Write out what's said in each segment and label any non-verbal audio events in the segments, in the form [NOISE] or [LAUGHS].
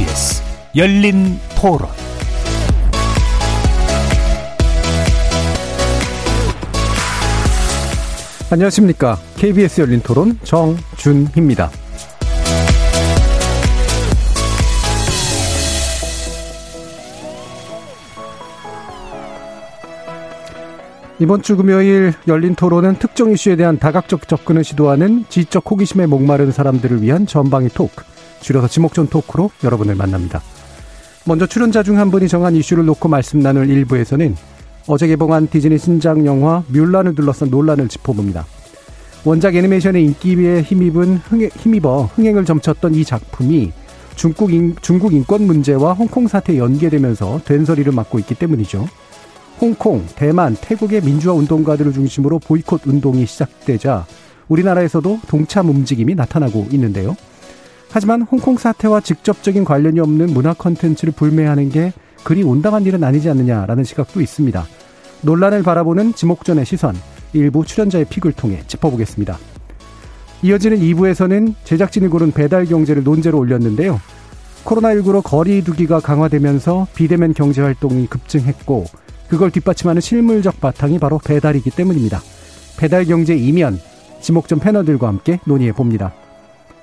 KBS 열린 토론 안녕하십니까. KBS 열린 토론 정준희입니다. 이번 주 금요일 열린 토론은 특정 이슈에 대한 다각적 접근을 시도하는 지적 호기심에 목마른 사람들을 위한 전방위 토크, 줄여서 지목전 토크로 여러분을 만납니다. 먼저 출연자 중 한 분이 정한 이슈를 놓고 말씀 나눌 1부에서는 어제 개봉한 디즈니 신작 영화 뮬란을 둘러싼 논란을 짚어봅니다. 원작 애니메이션의 인기에 힘입은 흥해, 힘입어 흥행을 점쳤던 이 작품이 중국, 인, 중국 인권 문제와 홍콩 사태에 연계되면서 된소리를 맡고 있기 때문이죠. 홍콩, 대만, 태국의 민주화 운동가들을 중심으로 보이콧 운동이 시작되자 우리나라에서도 동참 움직임이 나타나고 있는데요. 하지만 홍콩 사태와 직접적인 관련이 없는 문화 컨텐츠를 불매하는 게 그리 온당한 일은 아니지 않느냐라는 시각도 있습니다. 논란을 바라보는 지목전의 시선, 일부 출연자의 픽을 통해 짚어보겠습니다. 이어지는 2부에서는 제작진이 고른 배달 경제를 논제로 올렸는데요. 코로나19로 거리 두기가 강화되면서 비대면 경제 활동이 급증했고 그걸 뒷받침하는 실물적 바탕이 바로 배달이기 때문입니다. 배달 경제 이면 지목전 패널들과 함께 논의해 봅니다.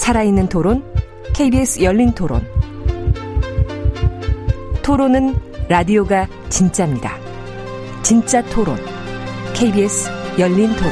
살아있는 토론, KBS 열린 토론. 토론은 라디오가 진짜입니다. 진짜 토론, KBS 열린 토론.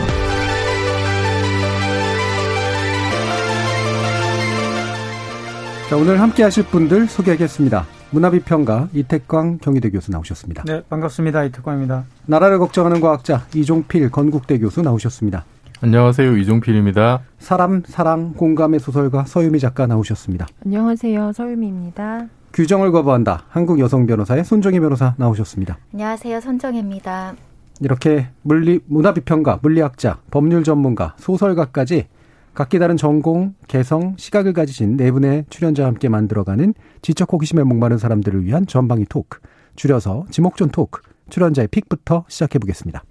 자, 오늘 함께 하실 분들 소개하겠습니다. 문화비평가 이태광 경희대 교수 나오셨습니다. 네, 반갑습니다. 이태광입니다. 나라를 걱정하는 과학자 이종필 건국대 교수 나오셨습니다. 안녕하세요. 이종필입니다. 사람, 사랑, 공감의 소설가 서유미 작가 나오셨습니다. 안녕하세요. 서유미입니다. 규정을 거부한다. 한국 여성 변호사의 손정희 변호사 나오셨습니다. 안녕하세요. 손정혜입니다. 이렇게 물리, 문화 비평가, 물리학자, 법률 전문가, 소설가까지 각기 다른 전공, 개성, 시각을 가지신 네 분의 출연자와 함께 만들어가는 지적 호기심에 목마른 사람들을 위한 전방위 토크, 줄여서 지목전 토크, 출연자의 픽부터 시작해 보겠습니다.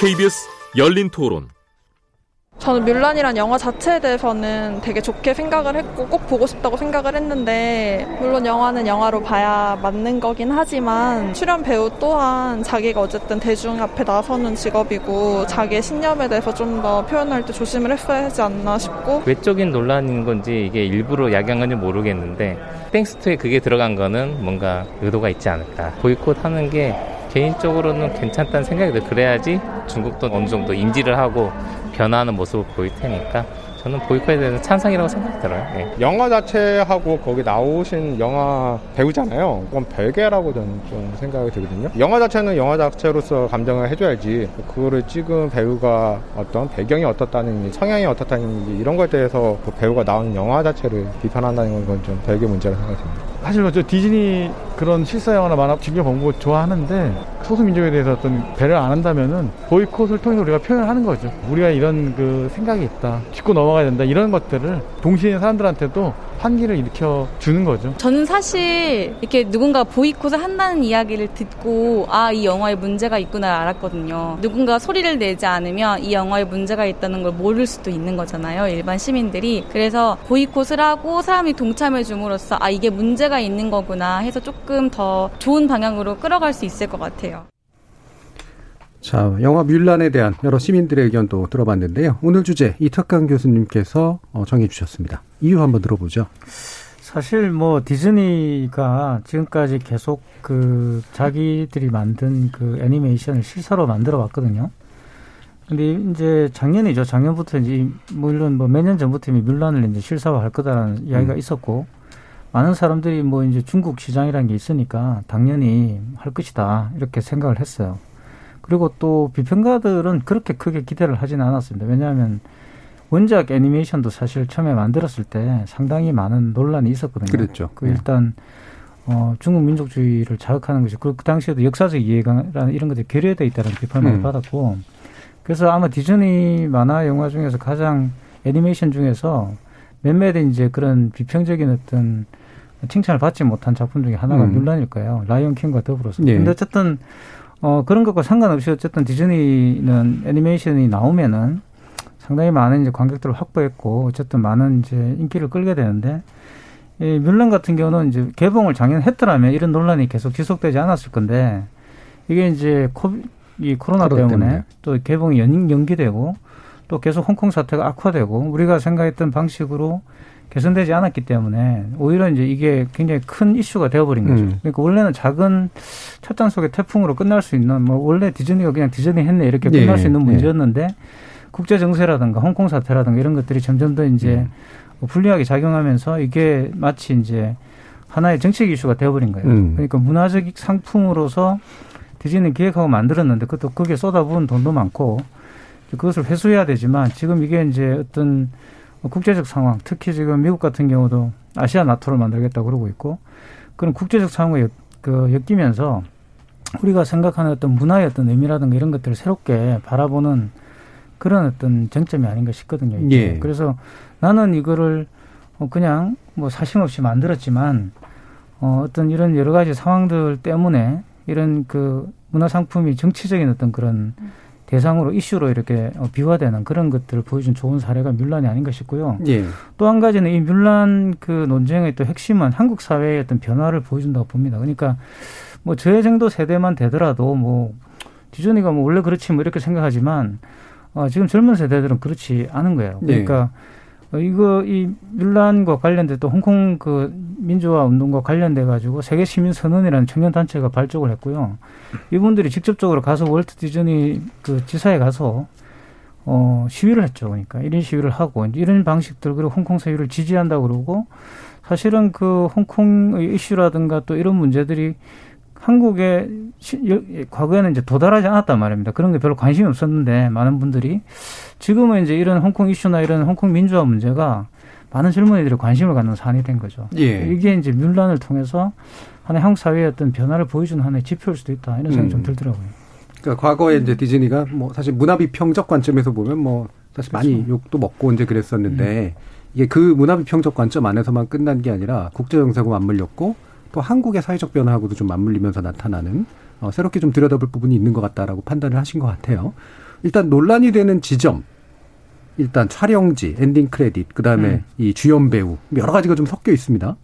KBS 열린 토론. 저는 뮬란이란 영화 자체에 대해서는 되게 좋게 생각을 했고 꼭 보고 싶다고 생각을 했는데 물론 영화는 영화로 봐야 맞는 거긴 하지만 출연 배우 또한 자기가 어쨌든 대중 앞에 나서는 직업이고 자기의 신념에 대해서 좀 더 표현할 때 조심을 했어야 하지 않나 싶고 외적인 논란인 건지 이게 일부러 야기한 건지 모르겠는데 thanks to에 그게 들어간 거는 뭔가 의도가 있지 않을까 보이콧 하는 게 개인적으로는 괜찮다는 생각이 들어요. 그래야지 중국도 어느 정도 인지를 하고 변화하는 모습을 보일 테니까 저는 보이콧에 대해서 찬성이라고 생각이 들어요. 네. 영화 자체하고 거기 나오신 영화 배우잖아요. 그건 별개라고 저는 좀 생각이 들거든요. 영화 자체는 영화 자체로서 감정을 해줘야지 그거를 찍은 배우가 어떤 배경이 어떻다는지 성향이 어떻다는지 이런 거에 대해서 그 배우가 나온 영화 자체를 비판한다는 건 좀 별개 문제라고 생각이 듭니다. 사실 뭐저 디즈니 그런 실사 영화나 만화 즐겨 본거 좋아하는데 소수민족에 대해서 어떤 배를 안 한다면은 보이콧을 통해서 우리가 표현하는 거죠. 우리가 이런 그 생각이 있다. 짚고 넘어가야 된다. 이런 것들을 동시에 사람들한테도 환기를 일으켜 주는 거죠. 저는 사실 이렇게 누군가 보이콧을 한다는 이야기를 듣고 아, 이 영화에 문제가 있구나 알았거든요. 누군가 소리를 내지 않으면 이 영화에 문제가 있다는 걸 모를 수도 있는 거잖아요. 일반 시민들이. 그래서 보이콧을 하고 사람이 동참해 줌으로써 아, 이게 문제가 있는 거구나 해서 조금 더 좋은 방향으로 끌어갈 수 있을 것 같아요. 자, 영화 뮬란에 대한 여러 시민들의 의견도 들어봤는데요. 오늘 주제 이탁강 교수님께서 어, 정해 주셨습니다. 이유 한번 들어보죠. 사실 뭐 디즈니가 지금까지 계속 그 자기들이 만든 그 애니메이션을 실사로 만들어 왔거든요. 근데 이제 작년이죠. 작년부터 이제 물론 뭐 몇 년 전부터 이미 뮬란을 이제 실사화할 거다라는 이야기가 있었고 많은 사람들이 뭐 이제 중국 시장이라는 게 있으니까 당연히 할 것이다 이렇게 생각을 했어요. 그리고 또 비평가들은 그렇게 크게 기대를 하지는 않았습니다. 왜냐하면 원작 애니메이션도 사실 처음에 만들었을 때 상당히 많은 논란이 있었거든요. 그랬죠. 그 일단 어, 중국 민족주의를 자극하는 것이 그, 그 당시에도 역사적 이해가라는 이런 것들이 결여되어 있다는 비판을 음. 받았고 그래서 아마 디즈니 만화 영화 중에서 가장 애니메이션 중에서 몇몇 이제 그런 비평적인 어떤 칭찬을 받지 못한 작품 중에 하나가 음. 뮬란일 거예요. 라이온 킹과 더불어서. 예. 근데 어쨌든 어 그런 것과 상관없이 어쨌든 디즈니는 애니메이션이 나오면은 상당히 많은 이제 관객들을 확보했고 어쨌든 많은 이제 인기를 끌게 되는데 이 뮬란 같은 경우는 이제 개봉을 작년 했더라면 이런 논란이 계속 지속되지 않았을 건데 이게 이제 코비, 이 코로나 때문에, 때문에, 또 개봉이 연, 연기되고 또 계속 홍콩 사태가 악화되고 우리가 생각했던 방식으로 개선되지 않았기 때문에 오히려 이제 이게 굉장히 큰 이슈가 되어버린 거죠. 음. 그러니까 원래는 작은 찻잔 속의 태풍으로 끝날 수 있는 뭐 원래 디즈니가 그냥 디즈니 했네 이렇게 끝날 수 예, 있는 예. 문제였는데 예. 국제 정세라든가 홍콩 사태라든가 이런 것들이 점점 더 이제 음. 불리하게 작용하면서 이게 마치 이제 하나의 정책 이슈가 되어버린 거예요. 음. 그러니까 문화적 상품으로서 디즈니 기획하고 만들었는데 그것도 거기에 쏟아부은 돈도 많고 그것을 회수해야 되지만 지금 이게 이제 어떤 국제적 상황, 특히 지금 미국 같은 경우도 아시아 나토를 만들겠다고 그러고 있고 그런 국제적 상황에 그 엮이면서 우리가 생각하는 어떤 문화의 어떤 의미라든가 이런 것들을 새롭게 바라보는 그런 어떤 쟁점이 아닌가 싶거든요. 예. 그래서 나는 이거를 어, 그냥 뭐 사심 없이 만들었지만 어, 어떤 이런 여러 가지 상황들 때문에 이런 그 문화 상품이 정치적인 어떤 그런 음. 대상으로 이슈로 이렇게 어, 비화되는 그런 것들을 보여준 좋은 사례가 뮬란이 아닌가 싶고요. 예. 또한 가지는 이 뮬란 그 논쟁의 또 핵심은 한국 사회의 어떤 변화를 보여준다고 봅니다. 그러니까 뭐 저의 정도 세대만 되더라도 뭐 디즈니가 뭐 원래 그렇지 뭐 이렇게 생각하지만 어, 지금 젊은 세대들은 그렇지 않은 거예요. 그러니까 예. 어, 이거 이 밀란과 관련돼 또 홍콩 그 민주화 운동과 관련돼 가지고 세계 시민 선언이라는 청년 단체가 발족을 했고요. 이분들이 직접적으로 가서 월트 디즈니 그 지사에 가서 어 시위를 했죠. 그러니까 이런 시위를 하고 이런 방식들 그리고 홍콩 사유를 지지한다고 그러고 사실은 그 홍콩의 이슈라든가 또 이런 문제들이 한국에 과거에는 이제 도달하지 않았단 말입니다. 그런 게 별로 관심이 없었는데 많은 분들이 지금은 이제 이런 홍콩 이슈나 이런 홍콩 민주화 문제가 많은 젊은이들이 관심을 갖는 사안이 된 거죠. 예. 이게 이제 뮬란을 통해서 하나의 한국 사회의 어떤 변화를 보여주는 하나의 지표일 수도 있다 이런 생각이 음. 좀 들더라고요. 그러니까 과거에 이제 디즈니가 뭐 사실 문화비평적 관점에서 보면 뭐 사실 그렇죠. 많이 욕도 먹고 이제 그랬었는데 음. 이게 그 문화비평적 관점 안에서만 끝난 게 아니라 국제 정세하고 맞물렸고 또 한국의 사회적 변화하고도 좀 맞물리면서 나타나는 어, 새롭게 좀 들여다볼 부분이 있는 것 같다라고 판단을 하신 것 같아요. 일단 논란이 되는 지점, 일단 촬영지, 엔딩 크레딧, 그 다음에 음. 이 주연 배우 여러 가지가 좀 섞여 있습니다.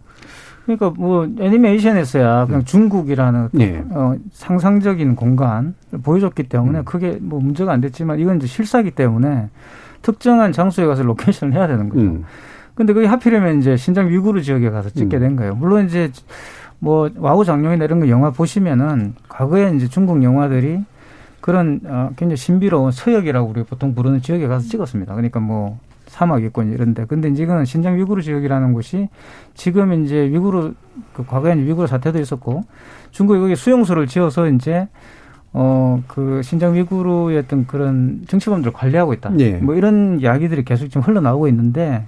그러니까 뭐 애니메이션에서야 그냥 음. 중국이라는 네. 어, 상상적인 공간 보여줬기 때문에 음. 크게 뭐 문제가 안 됐지만 이건 이제 실사기 때문에 특정한 장소에 가서 로케이션을 해야 되는 거죠. 음. 근데 그게 하필이면 이제 신장 위구르 지역에 가서 찍게 음. 된 거예요. 물론 이제 뭐 와호장룡이나 이런 거 영화 보시면은 과거에 이제 중국 영화들이 그런 어 굉장히 신비로운 서역이라고 우리 보통 부르는 지역에 가서 찍었습니다. 그러니까 뭐 사막 있고 이런데 근데 이제 이거는 신장 위구르 지역이라는 곳이 지금 이제 위구르 그 과거에 위구르 사태도 있었고 중국이 거기 수용소를 지어서 이제 어 그 신장 위구르의 어떤 그런 정치범들을 관리하고 있다. 예. 뭐 이런 이야기들이 계속 지금 흘러나오고 있는데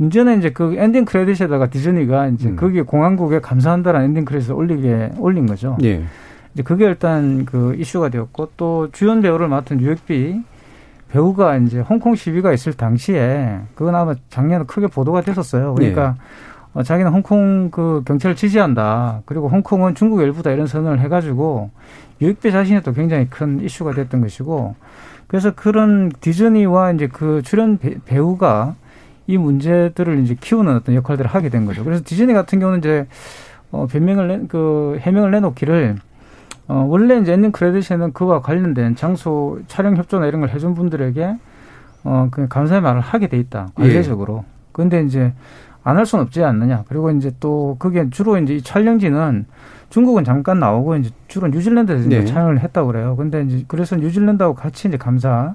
문제는 이제 그 엔딩 크레딧에다가 디즈니가 이제 음. 거기에 공안국에 감사한다라는 엔딩 크레딧을 올리게 올린 거죠. 예. 이제 그게 일단 그 이슈가 되었고 또 주연 배우를 맡은 유역비 배우가 이제 홍콩 시위가 있을 당시에 그건 아마 작년에 크게 보도가 됐었어요. 그러니까 예. 어, 자기는 홍콩 그 경찰을 지지한다. 그리고 홍콩은 중국 일부다 이런 선언을 해가지고 유역비 자신이 또 굉장히 큰 이슈가 됐던 것이고 그래서 그런 디즈니와 이제 그 출연 배우가 이 문제들을 이제 키우는 어떤 역할들을 하게 된 거죠. 그래서 디즈니 같은 경우는 이제 어 변명을 내, 그 해명을 내놓기를 어, 원래 이제 엔딩 크레딧에는 그와 관련된 장소 촬영 협조나 이런 걸 해준 분들에게 어, 그 감사의 말을 하게 돼 있다. 관례적으로. 예. 근데 이제 안 할 수는 없지 않느냐. 그리고 이제 또 그게 주로 이제 이 촬영지는 중국은 잠깐 나오고 이제 주로 뉴질랜드에서 네. 이제 촬영을 했다고 그래요. 근데 이제 그래서 뉴질랜드하고 같이 이제 감사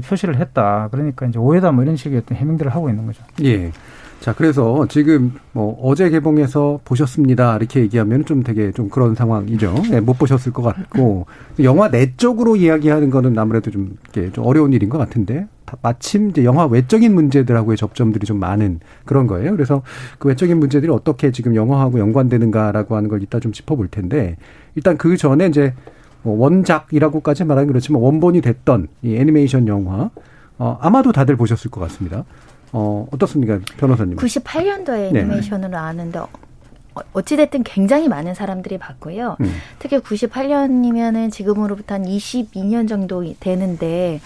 표시를 했다. 그러니까 이제 오해다 뭐 이런 식의 어떤 해명들을 하고 있는 거죠. 예. 자, 그래서 지금 뭐 어제 개봉해서 보셨습니다. 이렇게 얘기하면 좀 되게 좀 그런 상황이죠. 네, 못 보셨을 것 같고 영화 내 쪽으로 이야기하는 거는 아무래도 좀 이렇게 좀 어려운 일인 것 같은데 마침 이제 영화 외적인 문제들하고의 접점들이 좀 많은 그런 거예요. 그래서 그 외적인 문제들이 어떻게 지금 영화하고 연관되는가라고 하는 걸 이따 좀 짚어볼 텐데 일단 그 전에 이제 뭐 원작이라고까지 말하는 그렇지만 원본이 됐던 이 애니메이션 영화 어, 아마도 다들 보셨을 것 같습니다. 어, 어떻습니까, 변호사님? 98년도에 애니메이션으로 네. 아는데 어찌됐든 굉장히 많은 사람들이 봤고요. 음. 특히 98년이면은 지금으로부터 한 22년 정도 되는데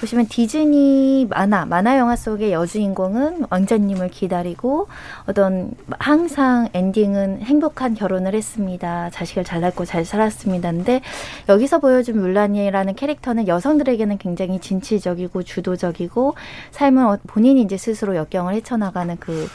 보시면 디즈니 만화, 만화 영화 속의 여주인공은 왕자님을 기다리고 어떤 항상 엔딩은 행복한 결혼을 했습니다. 자식을 잘 낳고 잘 살았습니다. 근데 여기서 보여준 물란이라는 캐릭터는 여성들에게는 굉장히 진취적이고 주도적이고 삶을 본인이 이제 스스로 역경을 헤쳐나가는 그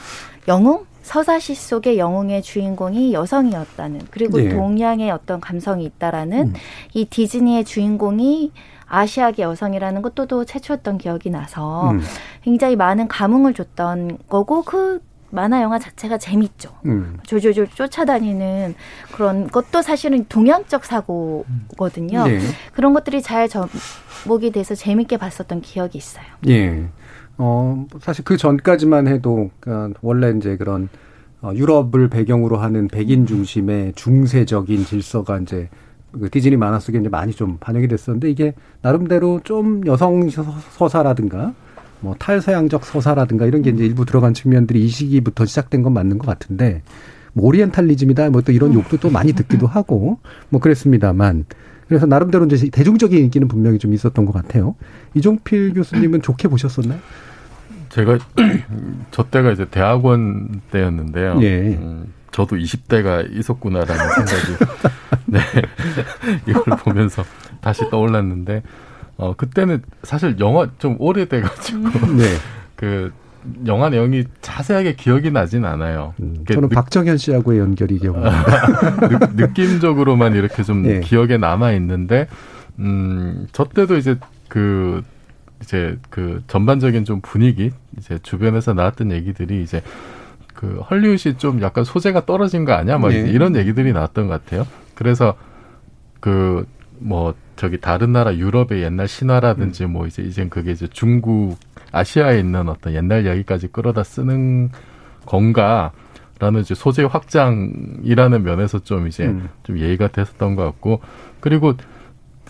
영웅? 서사시 속의 영웅의 주인공이 여성이었다는 그리고 네. 동양의 어떤 감성이 있다라는 음. 이 디즈니의 주인공이 아시아계 여성이라는 것도 또 최초였던 기억이 나서 음. 굉장히 많은 감흥을 줬던 거고 그 만화 영화 자체가 재밌죠. 음. 조조조 쫓아다니는 그런 것도 사실은 동양적 사고거든요. 네. 그런 것들이 잘 접목이 돼서 재밌게 봤었던 기억이 있어요. 예. 어, 사실 그 전까지만 해도, 그러니까 원래 이제 그런, 어, 유럽을 배경으로 하는 백인 중심의 중세적인 질서가 이제 그 디즈니 만화 속에 이제 많이 좀 반영이 됐었는데 이게 나름대로 좀 여성 서사라든가 뭐 탈서양적 서사라든가 이런 게 이제 일부 들어간 측면들이 이 시기부터 시작된 건 맞는 것 같은데 뭐 오리엔탈리즘이다 뭐 또 이런 욕도 또 많이 듣기도 하고 뭐 그랬습니다만 그래서 나름대로 이제 대중적인 인기는 분명히 좀 있었던 것 같아요. 이종필 교수님은 좋게 보셨었나요? 제가 [CLEARS THROAT] 저 때가 이제 대학원 때였는데요. 예. 음, 저도 20대가 있었구나라는 생각이 [LAUGHS] 네 [LAUGHS] 이걸 보면서 다시 떠올랐는데 어 그때는 사실 영화 좀 오래돼가지고 음. 네. [LAUGHS] 그 영화 내용이 자세하게 기억이 나진 않아요. 음, 저는 느, 박정현 씨하고의 연결이 기억나. 느낌적으로만 이렇게 좀 네. 기억에 남아 있는데, 음, 저 때도 이제 그 이제 그 전반적인 좀 분위기 이제 주변에서 나왔던 얘기들이 이제 그 헐리우드이 좀 약간 소재가 떨어진 거 아니야? 막 네. 이런 얘기들이 나왔던 것 같아요. 그래서 그 뭐 저기 다른 나라 유럽의 옛날 신화라든지 음. 뭐 이제 이젠 그게 이제 중국 아시아에 있는 어떤 옛날 이야기까지 끌어다 쓰는 건가 라는 이제 소재 확장이라는 면에서 좀 이제 음. 좀 예의가 됐었던 것 같고 그리고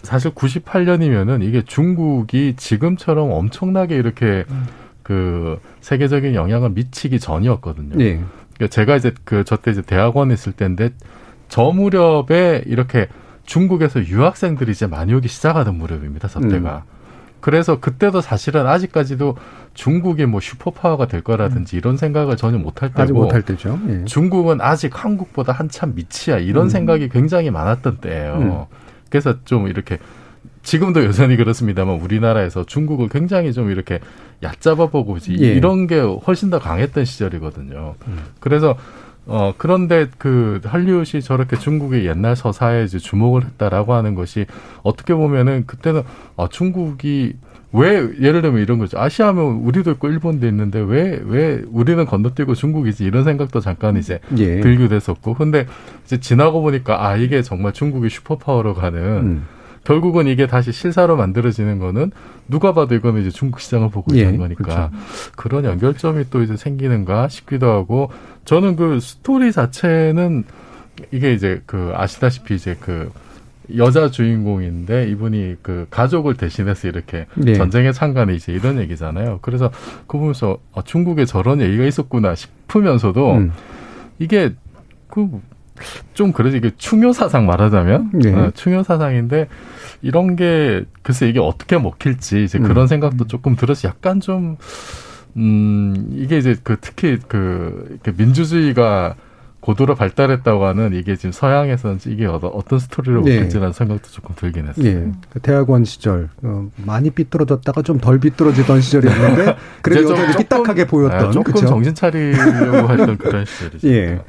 사실 98년이면은 이게 중국이 지금처럼 엄청나게 이렇게 음. 그 세계적인 영향을 미치기 전이었거든요. 네. 그러니까 제가 이제 그 저 때 이제 대학원에 있을 때인데 저 무렵에 이렇게 중국에서 유학생들이 이제 많이 오기 시작하던 무렵입니다. 저 때가. 음. 그래서 그때도 사실은 아직까지도 중국이 뭐 슈퍼파워가 될 거라든지 음. 이런 생각을 전혀 못할 때고 못할 때죠. 예. 중국은 아직 한국보다 한참 밑이야 이런 음. 생각이 굉장히 많았던 때예요. 음. 그래서 좀 이렇게 지금도 여전히 그렇습니다만 우리나라에서 중국을 굉장히 좀 이렇게 얕잡아 보고 예. 이런 게 훨씬 더 강했던 시절이거든요. 음. 그래서 어 그런데 그 할리우드이 저렇게 중국의 옛날 서사에 이제 주목을 했다라고 하는 것이 어떻게 보면은 그때는 아 중국이 왜 예를 들면 이런 거죠. 아시아면 우리도 있고 일본도 있는데 왜 왜 우리는 건너뛰고 중국이지 이런 생각도 잠깐 이제 예. 들기도 했었고 근데 이제 지나고 보니까 아 이게 정말 중국이 슈퍼파워로 가는 음. 결국은 이게 다시 실사로 만들어지는 거는 누가 봐도 이거는 이제 중국 시장을 보고 있는 예, 거니까 그렇죠. 그런 연결점이 또 이제 생기는가 싶기도 하고 저는 그 스토리 자체는 이게 이제 그 아시다시피 이제 그 여자 주인공인데 이분이 그 가족을 대신해서 이렇게 네. 전쟁에 참가는 이제 이런 얘기잖아요. 그래서 그 보면서 아, 중국에 저런 얘기가 있었구나 싶으면서도 음. 이게 그 좀 그러지 이게 충효 사상 말하자면 네. 어, 충효 사상인데 이런 게 글쎄 이게 어떻게 먹힐지 이제 그런 음. 생각도 조금 들어서 약간 좀 음, 이게 이제 그 특히 그 민주주의가 고도로 발달했다고 하는 이게 지금 서양에서는 이게 어떤 스토리로 네. 먹힐지라는 생각도 조금 들긴 했어요. 네. 그 대학원 시절 어, 많이 삐뚤어졌다가 좀 덜 삐뚤어지던 시절이었는데 [LAUGHS] 그래도 여전히 삐딱하게 보였던 아, 조금 그쵸? 정신 차리려고 했던 그런 시절이죠. [LAUGHS] 예.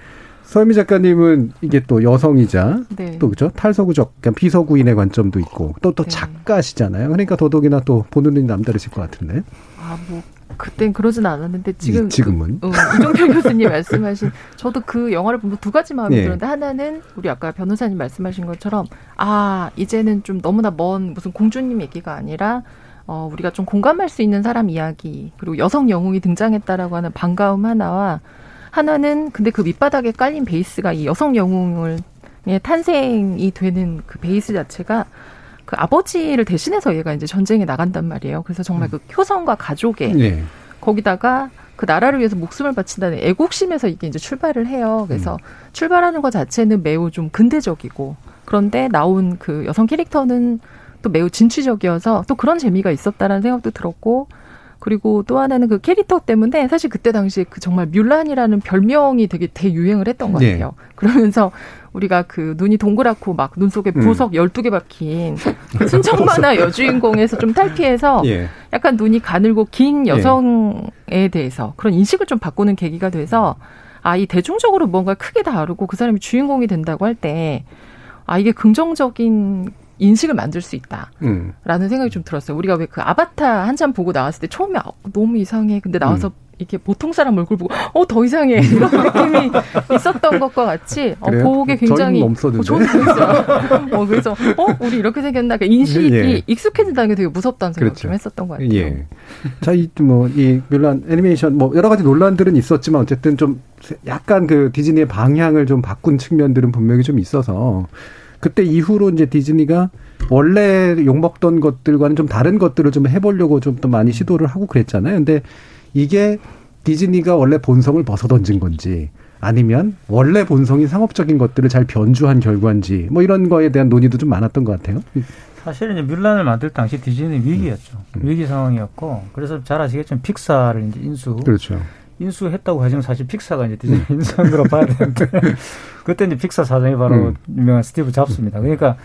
서미 작가님은 이게 또 여성이자 네. 또 그죠 탈서구적 그냥 비서구인의 관점도 있고 또또 네. 작가시잖아요. 그러니까 더더욱이나 또 보는 눈이 남다르실 것 같은데. 아, 뭐 그땐 그러진 않았는데 지금 이- 지금은? 그, 어, 이종필 [LAUGHS] 교수님 말씀하신 저도 그 영화를 보면 두 가지 마음이 예. 들었는데 하나는 우리 아까 변호사님 말씀하신 것처럼 아 이제는 좀 너무나 먼 무슨 공주님 얘기가 아니라 어, 우리가 좀 공감할 수 있는 사람 이야기 그리고 여성 영웅이 등장했다라고 하는 반가움 하나와 하나는 근데 그 밑바닥에 깔린 베이스가 이 여성 영웅을 의 탄생이 되는 그 베이스 자체가 그 아버지를 대신해서 얘가 이제 전쟁에 나간단 말이에요. 그래서 정말 그 효성과 가족의 네. 거기다가 그 나라를 위해서 목숨을 바친다는 애국심에서 이게 이제 출발을 해요. 그래서 출발하는 것 자체는 매우 좀 근대적이고 그런데 나온 그 여성 캐릭터는 또 매우 진취적이어서 또 그런 재미가 있었다라는 생각도 들었고 그리고 또 하나는 그 캐릭터 때문에 사실 그때 당시에 그 정말 뮬란이라는 별명이 되게 대유행을 했던 것 네. 같아요. 그러면서 우리가 그 눈이 동그랗고 막 눈 속에 음. 보석 12개 박힌 그 순정 만화 여주인공에서 좀 탈피해서 [LAUGHS] 예. 약간 눈이 가늘고 긴 여성에 대해서 그런 인식을 좀 바꾸는 계기가 돼서 아, 이 대중적으로 뭔가 크게 다루고 그 사람이 주인공이 된다고 할 때 아, 이게 긍정적인 인식을 만들 수 있다. 음. 라는 생각이 좀 들었어요. 우리가 왜 그 아바타 한참 보고 나왔을 때 처음에 아, 너무 이상해. 근데 나와서 음. 이렇게 보통 사람 얼굴 보고 어 더 이상해 이런 느낌이 있었던 것과 같이 어? 보게 굉장히. 어, 저는 그랬어요. [LAUGHS] 어, 그래서 어 우리 이렇게 생겼나 그러니까 인식이 예. 익숙해진다는 게 되게 무섭다는 생각 그렇죠. 좀 했었던 것 같아요. 예. 자, 이, 뭐, 이, 뮬란 애니메이션, 뭐, 여러 가지 논란들은 있었지만, 어쨌든 좀, 약간 그 디즈니의 방향을 좀 바꾼 측면들은 분명히 좀 있어서, 그때 이후로 이제 디즈니가 원래 욕먹던 것들과는 좀 다른 것들을 좀 해보려고 좀 더 많이 시도를 하고 그랬잖아요. 근데 이게 디즈니가 원래 본성을 벗어던진 건지, 아니면 원래 본성이 상업적인 것들을 잘 변주한 결과인지, 뭐 이런 거에 대한 논의도 좀 많았던 것 같아요. 사실 이제 뮬란을 만들 당시 디즈니 위기였죠. 위기 상황이었고 그래서 잘 아시겠지만 픽사를 이제 인수 그렇죠. 인수했다고 하지만 사실 픽사가 이제 디즈니 [LAUGHS] 인수한 거로 봐야 되는데 [LAUGHS] 그때 이제 픽사 사장이 바로 음. 유명한 스티브 잡스입니다. 그러니까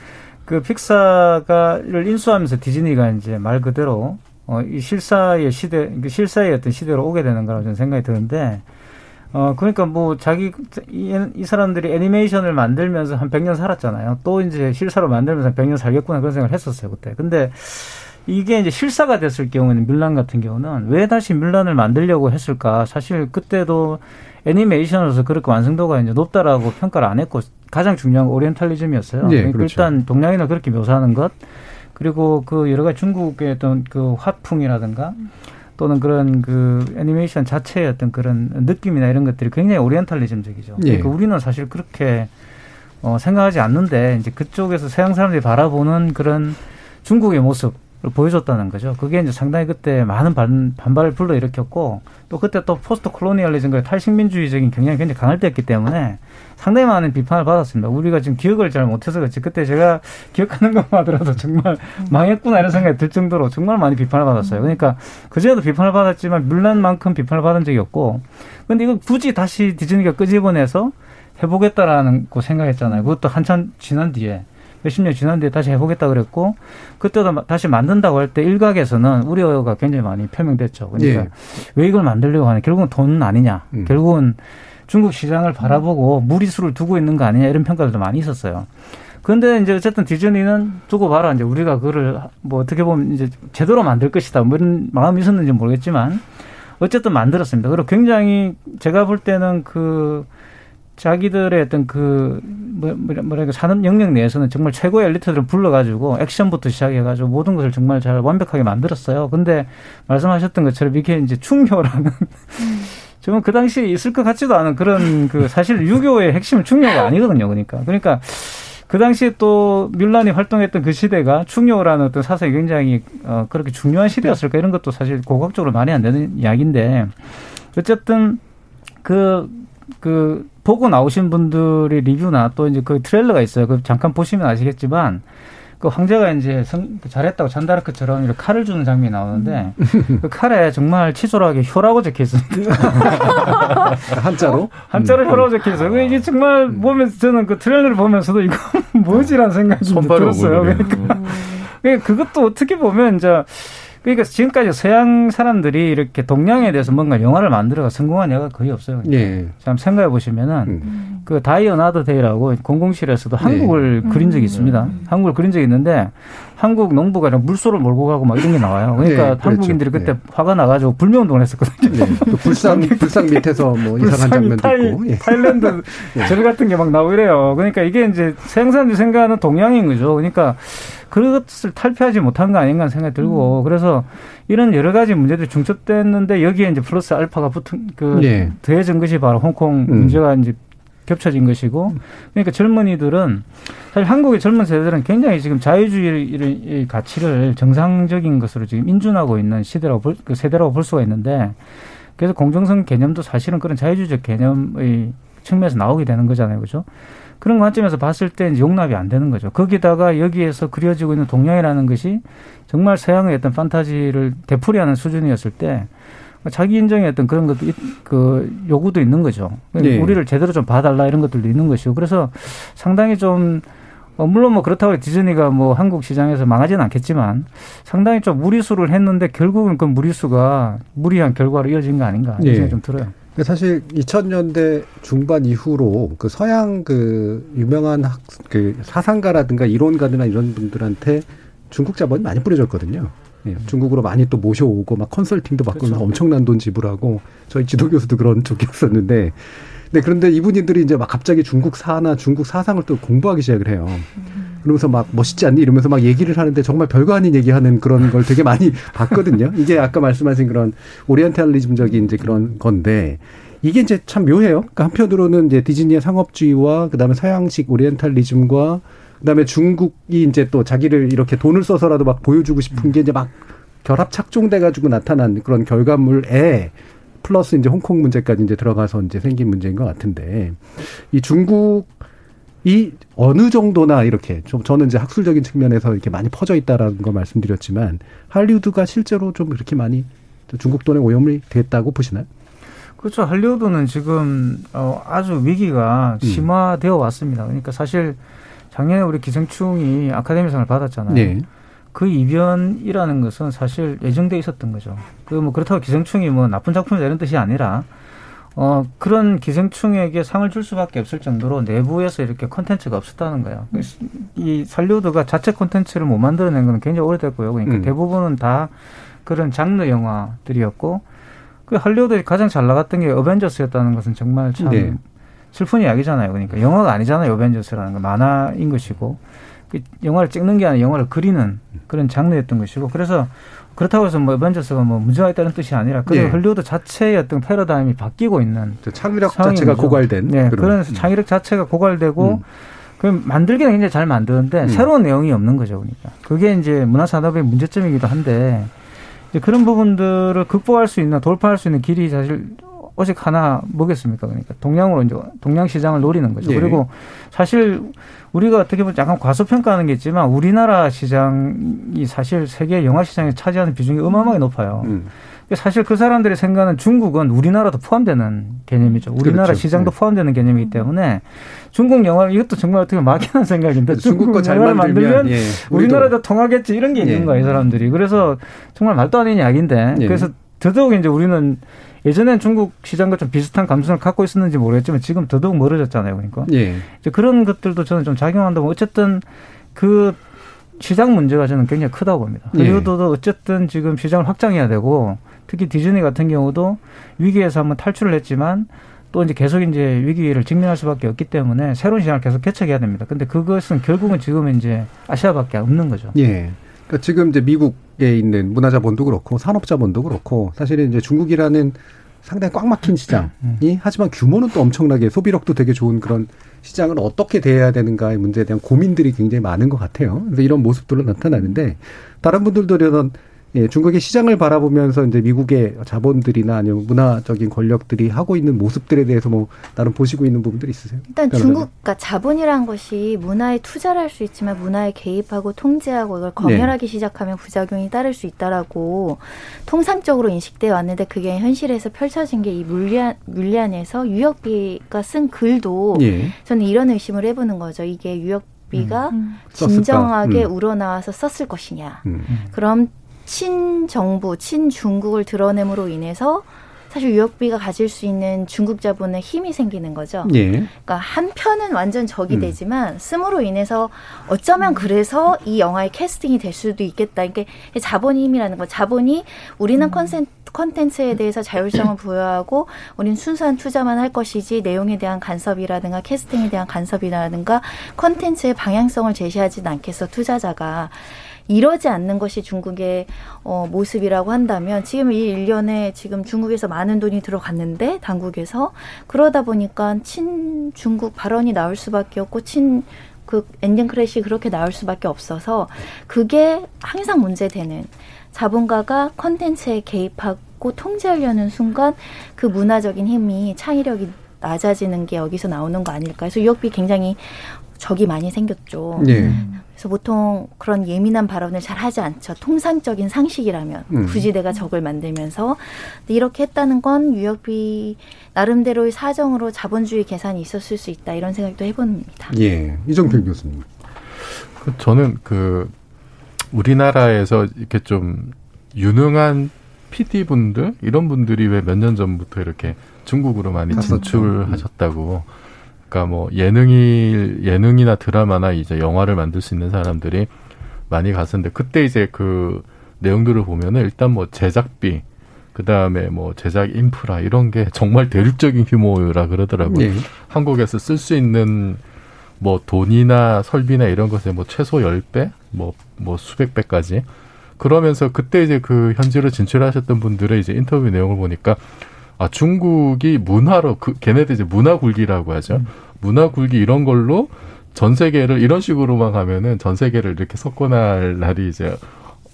그 픽사가를 인수하면서 디즈니가 이제 말 그대로 어, 이 실사의 시대, 그 실사의 어떤 시대로 오게 되는 거라고 저는 생각이 드는데, 어, 그러니까 뭐 자기, 이, 이 사람들이 애니메이션을 만들면서 한 100년 살았잖아요. 또 이제 실사로 만들면서 한 100년 살겠구나 그런 생각을 했었어요, 그때. 근데 이게 이제 실사가 됐을 경우에는 뮬란 같은 경우는 왜 다시 뮬란을 만들려고 했을까? 사실 그때도 애니메이션으로서 그렇게 완성도가 이제 높다라고 평가를 안 했고 가장 중요한 건 오리엔탈리즘이었어요. 네, 그러니까 그렇죠. 일단 동양인을 그렇게 묘사하는 것 그리고 그 여러 가지 중국의 어떤 그 화풍이라든가 또는 그런 그 애니메이션 자체의 어떤 그런 느낌이나 이런 것들이 굉장히 오리엔탈리즘적이죠. 예. 그러니까 우리는 사실 그렇게 어, 생각하지 않는데 이제 그쪽에서 서양 사람들이 바라보는 그런 중국의 모습을 보여줬다는 거죠. 그게 이제 상당히 그때 많은 반, 반발을 불러일으켰고 또 그때 또 postcolonialism과 탈식민주의적인 경향이 굉장히 강할 때였기 때문에 상당히 많은 비판을 받았습니다. 우리가 지금 기억을 잘 못해서 그렇지 그때 제가 기억하는 것만 하더라도 정말 망했구나 이런 생각이 들 정도로 정말 많이 비판을 받았어요. 그러니까 그전에도 비판을 받았지만 뮬란만큼 비판을 받은 적이 없고 근데 이거 굳이 다시 디즈니가 끄집어내서 해보겠다라는 거 생각했잖아요. 그것도 한참 지난 뒤에 몇십 년 지난 뒤에 다시 해보겠다 그랬고 그때도 마- 다시 만든다고 할 때 일각에서는 우려가 굉장히 많이 표명됐죠. 그러니까 예. 왜 이걸 만들려고 하냐? 결국은 돈 아니냐? 음. 결국은 중국 시장을 바라보고 무리수를 두고 있는 거 아니냐 이런 평가들도 많이 있었어요. 그런데 이제 어쨌든 디즈니는 두고 봐라 이제 우리가 그거를 뭐 어떻게 보면 이제 제대로 만들 것이다 뭐 이런 마음이 있었는지 모르겠지만 어쨌든 만들었습니다. 그리고 굉장히 제가 볼 때는 그 자기들의 어떤 그 뭐, 뭐랄까 산업 영역 내에서는 정말 최고의 엘리트들을 불러가지고 액션부터 시작해가지고 모든 것을 정말 잘 완벽하게 만들었어요. 근데 말씀하셨던 것처럼 이게 이제 충효라는 [LAUGHS] 정말 그 당시에 있을 것 같지도 않은 그런 그 사실 유교의 핵심은 충효가 아니거든요. 그러니까 그러니까 그 당시에 또 뮬란이 활동했던 그 시대가 충효라는 어떤 사상이 굉장히 어 그렇게 중요한 시대였을까 이런 것도 사실 고각적으로 말이 안 되는 이야기인데 어쨌든 그, 그, 보고 나오신 분들의 리뷰나 또 이제 그 트레일러가 있어요. 그 잠깐 보시면 아시겠지만 그 황제가 이제 성, 그 잘했다고 잔다르크처럼 이렇게 칼을 주는 장면이 나오는데 그 칼에 정말 치졸하게 효라고 적혀 있습니다. [LAUGHS] 한자로? [LAUGHS] 한자로 효라고 적혀 있어요. 그 이게 정말 보면서 저는 그 트레일러를 보면서도 이거 [LAUGHS] 뭐지라는 생각이 들었어요. 그러니까 그게 그것도 어떻게 보면 이제 그러니까 지금까지 서양 사람들이 이렇게 동양에 대해서 뭔가 영화를 만들어가 성공한 영화가 거의 없어요. 예. 참 생각해 보시면은 음. 그 Die Another Day라고 공공칠에서도 한국을 네. 그린 적이 있습니다. 음. 한국을 그린 적이 있는데 한국 농부가 이런 물소를 몰고 가고 막 이런 게 나와요. 그러니까 네, 그렇죠. 한국인들이 그때 네. 화가 나가지고 불매 운동을 했었거든요. 네. 그 불상 [LAUGHS] 불상 밑에서 뭐 이상한 장면도 타이, 있고. 예. 타일랜드 [LAUGHS] 절 같은 게 막 나오고 이래요. 그러니까 이게 이제 서양 사람들이 생각하는 동양인 거죠. 그러니까 그것을 탈피하지 못한 거 아닌가 하는 생각이 들고 그래서 이런 여러 가지 문제들이 중첩됐는데 여기에 이제 플러스 알파가 붙은 그 예. 더해진 것이 바로 홍콩 음. 문제가 이제 겹쳐진 것이고 그러니까 젊은이들은 사실 한국의 젊은 세대들은 굉장히 지금 자유주의의 가치를 정상적인 것으로 지금 인준하고 있는 시대라고 볼, 그 세대라고 볼 수가 있는데 그래서 공정성 개념도 사실은 그런 자유주의적 개념의 측면에서 나오게 되는 거잖아요. 그죠? 그런 관점에서 봤을 때 이제 용납이 안 되는 거죠. 거기다가 여기에서 그려지고 있는 동양이라는 것이 정말 서양의 어떤 판타지를 되풀이하는 수준이었을 때 자기 인정의 어떤 그런 것도 있- 그 요구도 있는 거죠. 예. 우리를 제대로 좀 봐달라 이런 것들도 있는 것이고 그래서 상당히 좀 어, 물론 뭐 그렇다고 디즈니가 뭐 한국 시장에서 망하지는 않겠지만 상당히 좀 무리수를 했는데 결국은 그 무리수가 무리한 결과로 이어진 거 아닌가 이런 예. 생각이 좀 들어요. 근데 사실 2000년대 중반 이후로 그 서양 그 유명한 학, 그 사상가라든가 이론가들이나 이런 분들한테 중국 자본이 많이 뿌려졌거든요. 예, 중국으로 많이 또 모셔오고 막 컨설팅도 받고 그렇죠. 엄청난 돈 지불하고 저희 지도 교수도 그런 쪽이었었는데 네, 그런데 이분들이 이제 막 갑자기 중국 사나 중국 사상을 또 공부하기 시작을 해요. 그러면서 막 멋있지 않니 이러면서 막 얘기를 하는데 정말 별거 아닌 얘기하는 그런 걸 되게 많이 [LAUGHS] 봤거든요. 이게 아까 말씀하신 그런 오리엔탈리즘적인 이제 그런 건데 이게 이제 참 묘해요. 그러니까 한편으로는 이제 디즈니의 상업주의와 그다음에 서양식 오리엔탈리즘과 그다음에 중국이 이제 또 자기를 이렇게 돈을 써서라도 막 보여주고 싶은 게 이제 막 결합 착종돼 가지고 나타난 그런 결과물에 플러스 이제 홍콩 문제까지 이제 들어가서 이제 생긴 문제인 것 같은데 이 중국 이 어느 정도나 이렇게 좀 저는 이제 학술적인 측면에서 이렇게 많이 퍼져 있다라는 거 말씀드렸지만 할리우드가 실제로 좀 이렇게 많이 중국 돈에 오염이 됐다고 보시나요? 그렇죠. 할리우드는 지금 어, 아주 위기가 음. 심화되어 왔습니다. 그러니까 사실 작년에 우리 기생충이 아카데미상을 받았잖아요. 네. 그 이변이라는 것은 사실 예정돼 있었던 거죠. 그 뭐 그렇다고 기생충이 뭐 나쁜 작품이 되는 뜻이 아니라 어 그런 기생충에게 상을 줄 수밖에 없을 정도로 내부에서 이렇게 콘텐츠가 없었다는 거예요. 이 살리우드가 자체 콘텐츠를 못 만들어낸 건 굉장히 오래됐고요. 그러니까 음. 대부분은 다 그런 장르 영화들이었고 그 할리우드에 가장 잘 나갔던 게 어벤져스였다는 것은 정말 참 네. 슬픈 이야기잖아요. 그러니까 영화가 아니잖아요. 어벤져스라는 건 만화인 것이고 그 영화를 찍는 게 아니라 영화를 그리는 그런 장르였던 것이고 그래서 그렇다고 해서 뭐 어벤져스가 뭐 문제가 있다는 뜻이 아니라 그 예. 할리우드 자체의 어떤 패러다임이 바뀌고 있는 창의력 자체가 거죠. 고갈된 네, 그런. 그런 창의력 자체가 고갈되고 음. 그 만들기는 굉장히 잘 만드는데 음. 새로운 내용이 없는 거죠. 그러니까 그게 이제 문화 산업의 문제점이기도 한데 이제 그런 부분들을 극복할 수 있는 돌파할 수 있는 길이 사실 오직 하나 뭐겠습니까? 그러니까 동양으로 이제 동양 시장을 노리는 거죠. 예. 그리고 사실 우리가 어떻게 보면 약간 과소평가하는 게 있지만 우리나라 시장이 사실 세계 영화 시장에 차지하는 비중이 어마어마하게 높아요. 음. 사실 그 사람들이 생각하는 중국은 우리나라도 포함되는 개념이죠. 우리나라 그렇죠. 시장도 네. 포함되는 개념이기 때문에 중국 영화 이것도 정말 어떻게 막연한 생각인데 중국 거잘 영화를 만들면, 예, 우리나라도 통하겠지 이런 게 있는 예. 거예요, 이 사람들이. 그래서 정말 말도 안 되는 이야기인데 예. 그래서 더더욱 이제 우리는 예전엔 중국 시장과 좀 비슷한 감성을 갖고 있었는지 모르겠지만 지금 더더욱 멀어졌잖아요, 그러니까. 예. 이제 그런 것들도 저는 좀 작용한다고 어쨌든 그 시장 문제가 저는 굉장히 크다고 봅니다. 예. 할리우드도 어쨌든 지금 시장을 확장해야 되고 특히 디즈니 같은 경우도 위기에서 한번 탈출을 했지만 또 이제 계속 이제 위기를 직면할 수밖에 없기 때문에 새로운 시장을 계속 개척해야 됩니다. 근데 그것은 결국은 지금 이제 아시아밖에 없는 거죠. 예. 그러니까 지금 이제 미국에 있는 문화자본도 그렇고 산업자본도 그렇고 사실은 이제 중국이라는 상당히 꽉 막힌 시장이 하지만 규모는 또 엄청나게 소비력도 되게 좋은 그런 시장을 어떻게 대해야 되는가의 문제에 대한 고민들이 굉장히 많은 것 같아요. 그래서 이런 모습들로 나타나는데 다른 분들도 이런 예, 중국의 시장을 바라보면서 이제 미국의 자본들이나 아니면 문화적인 권력들이 하고 있는 모습들에 대해서 뭐 나름 보시고 있는 부분들이 있으세요? 일단 변호사님? 중국, 그러니까 자본이란 것이 문화에 투자를 할 수 있지만 문화에 개입하고 통제하고 이걸 검열하기 시작하면 부작용이 따를 수 있다라고 통상적으로 인식돼 왔는데 그게 현실에서 펼쳐진 게 이 물리안 물리안에서 유역비가 쓴 글도 예. 저는 이런 의심을 해보는 거죠. 이게 유역 비가 음. 진정하게? 음. 우러나와서 썼을 것이냐. 음. 그럼 친정부, 친중국을 드러냄으로 인해서 사실 유역비가 가질 수 있는 중국 자본의 힘이 생기는 거죠. 예. 그러니까 한편은 완전 적이 음. 되지만 씀으로 인해서 어쩌면 그래서 이 영화의 캐스팅이 될 수도 있겠다. 이게 자본의 힘이라는 거. 자본이 우리는 컨센 컨텐츠에 대해서 자율성을 [CLEARS THROAT] 부여하고 우리는 순수한 투자만 할 것이지 내용에 대한 간섭이라든가 캐스팅에 대한 간섭이라든가 컨텐츠의 방향성을 제시하지는 않겠어 투자자가 이러지 않는 것이 중국의 어, 모습이라고 한다면 지금 이 일련에 지금 중국에서 많은 돈이 들어갔는데 당국에서 그러다 보니까 친 중국 발언이 나올 수밖에 없고 친 그 엔딩 크레딧이 그렇게 나올 수밖에 없어서 그게 항상 문제되는 자본가가 컨텐츠에 개입하고 통제하려는 순간 그 문화적인 힘이 창의력이 낮아지는 게 여기서 나오는 거 아닐까 해서 유역비 굉장히 적이 많이 생겼죠. 예. 그래서 보통 그런 예민한 발언을 잘 하지 않죠. 통상적인 상식이라면 음. 굳이 내가 적을 만들면서 이렇게 했다는 건 유역비 나름대로의 사정으로 자본주의 계산이 있었을 수 있다 이런 생각도 해봅니다. 예. 이정필 교수님. 그 저는 그 우리나라에서 이렇게 좀 유능한 PD 분들 이런 분들이 왜 몇 년 전부터 이렇게 중국으로 많이 갔었죠. 진출하셨다고. 그러니까 뭐 예능이 예능이나 드라마나 이제 영화를 만들 수 있는 사람들이 많이 갔었는데 그때 이제 그 내용들을 보면은 일단 뭐 제작비 그 다음에 뭐 제작 인프라 이런 게 정말 대륙적인 규모라 그러더라고요. 예. 한국에서 쓸 수 있는 뭐 돈이나 설비나 이런 것에 뭐 최소 10배, 뭐, 뭐 수백 배까지. 그러면서 그때 이제 그 현지로 진출하셨던 분들의 이제 인터뷰 내용을 보니까 아, 중국이 문화로, 그, 걔네들 이제 문화 굴기라고 하죠. 문화 굴기 이런 걸로 전 세계를 이런 식으로만 가면은 전 세계를 이렇게 석권할 날이 이제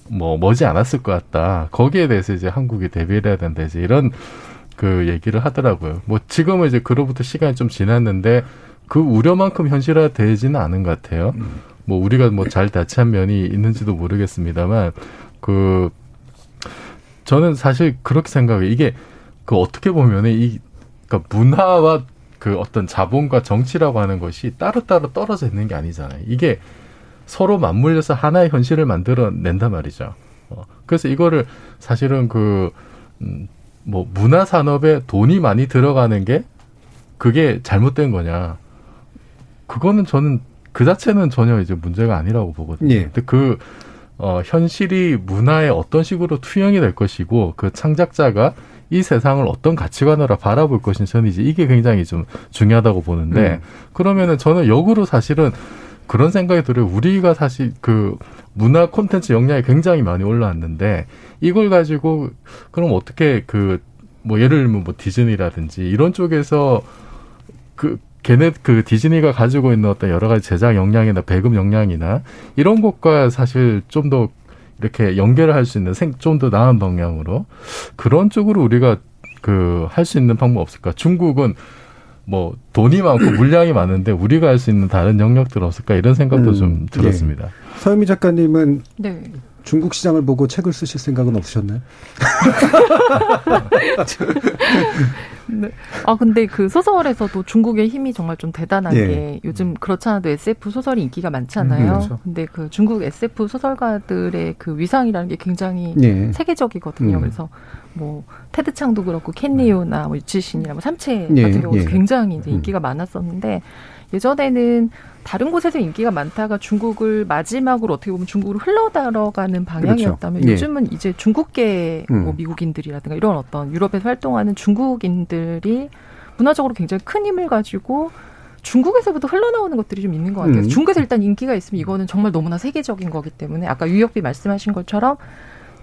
뭐 머지 않았을 것 같다. 거기에 대해서 이제 한국이 대비를 해야 된다. 이제 이런 그 얘기를 하더라고요. 뭐 지금은 이제 그로부터 시간이 좀 지났는데 그 우려만큼 현실화 되지는 않은 것 같아요. 뭐 우리가 뭐잘 대처한 면이 있는지도 모르겠습니다만 그 저는 사실 그렇게 생각해요. 이게 그 어떻게 보면은 이 그러니까 문화와 그 어떤 자본과 정치라고 하는 것이 따로따로 떨어져 있는 게 아니잖아요. 이게 서로 맞물려서 하나의 현실을 만들어 낸단 말이죠. 어, 그래서 이거를 사실은 그, 음, 뭐, 문화 산업에 돈이 많이 들어가는 게 그게 잘못된 거냐. 그거는 저는 그 자체는 전혀 이제 문제가 아니라고 보거든요. 예. 근데 그, 어, 현실이 문화에 어떤 식으로 투영이 될 것이고 그 창작자가 이 세상을 어떤 가치관으로 바라볼 것인지 저는 이제 이게 굉장히 좀 중요하다고 보는데 음. 그러면은 저는 역으로 사실은 그런 생각이 들어요. 우리가 사실 그 문화 콘텐츠 역량이 굉장히 많이 올라왔는데 이걸 가지고 그럼 어떻게 그 뭐 예를 들면 뭐 디즈니라든지 이런 쪽에서 그 걔네 그 디즈니가 가지고 있는 어떤 여러 가지 제작 역량이나 배급 역량이나 이런 것과 사실 좀더 이렇게 연결을 할 수 있는 좀 더 나은 방향으로 그런 쪽으로 우리가 그 할 수 있는 방법 없을까? 중국은 뭐 돈이 많고 [CLEARS THROAT] 물량이 많은데 우리가 할 수 있는 다른 영역들 없을까 이런 생각도 음, 좀 들었습니다. 서유미 작가님은 네. 중국 시장을 보고 책을 쓰실 생각은 없으셨나요? 네. 아 근데 그 소설에서도 중국의 힘이 정말 좀 대단한 예. 게 요즘 그렇지 않아도 SF 소설이 인기가 많잖아요. 음, 그렇죠. 근데 그 중국 SF 소설가들의 그 위상이라는 게 굉장히 예. 세계적이거든요. 음. 그래서 뭐 테드 창도 그렇고 켄리오나 뭐 유치신이나 뭐 삼체 예, 같은 경우도 예. 굉장히 이제 음. 인기가 많았었는데 예전에는 다른 곳에서 인기가 많다가 중국을 마지막으로 어떻게 보면 중국으로 흘러들어가는 방향이었다면 그렇죠. 예. 요즘은 이제 중국계 음. 뭐 미국인들이라든가 이런 어떤 유럽에서 활동하는 중국인들이 문화적으로 굉장히 큰 힘을 가지고 중국에서부터 흘러나오는 것들이 좀 있는 것 같아요. 음. 중국에서 일단 인기가 있으면 이거는 정말 너무나 세계적인 거기 때문에 아까 유역비 말씀하신 것처럼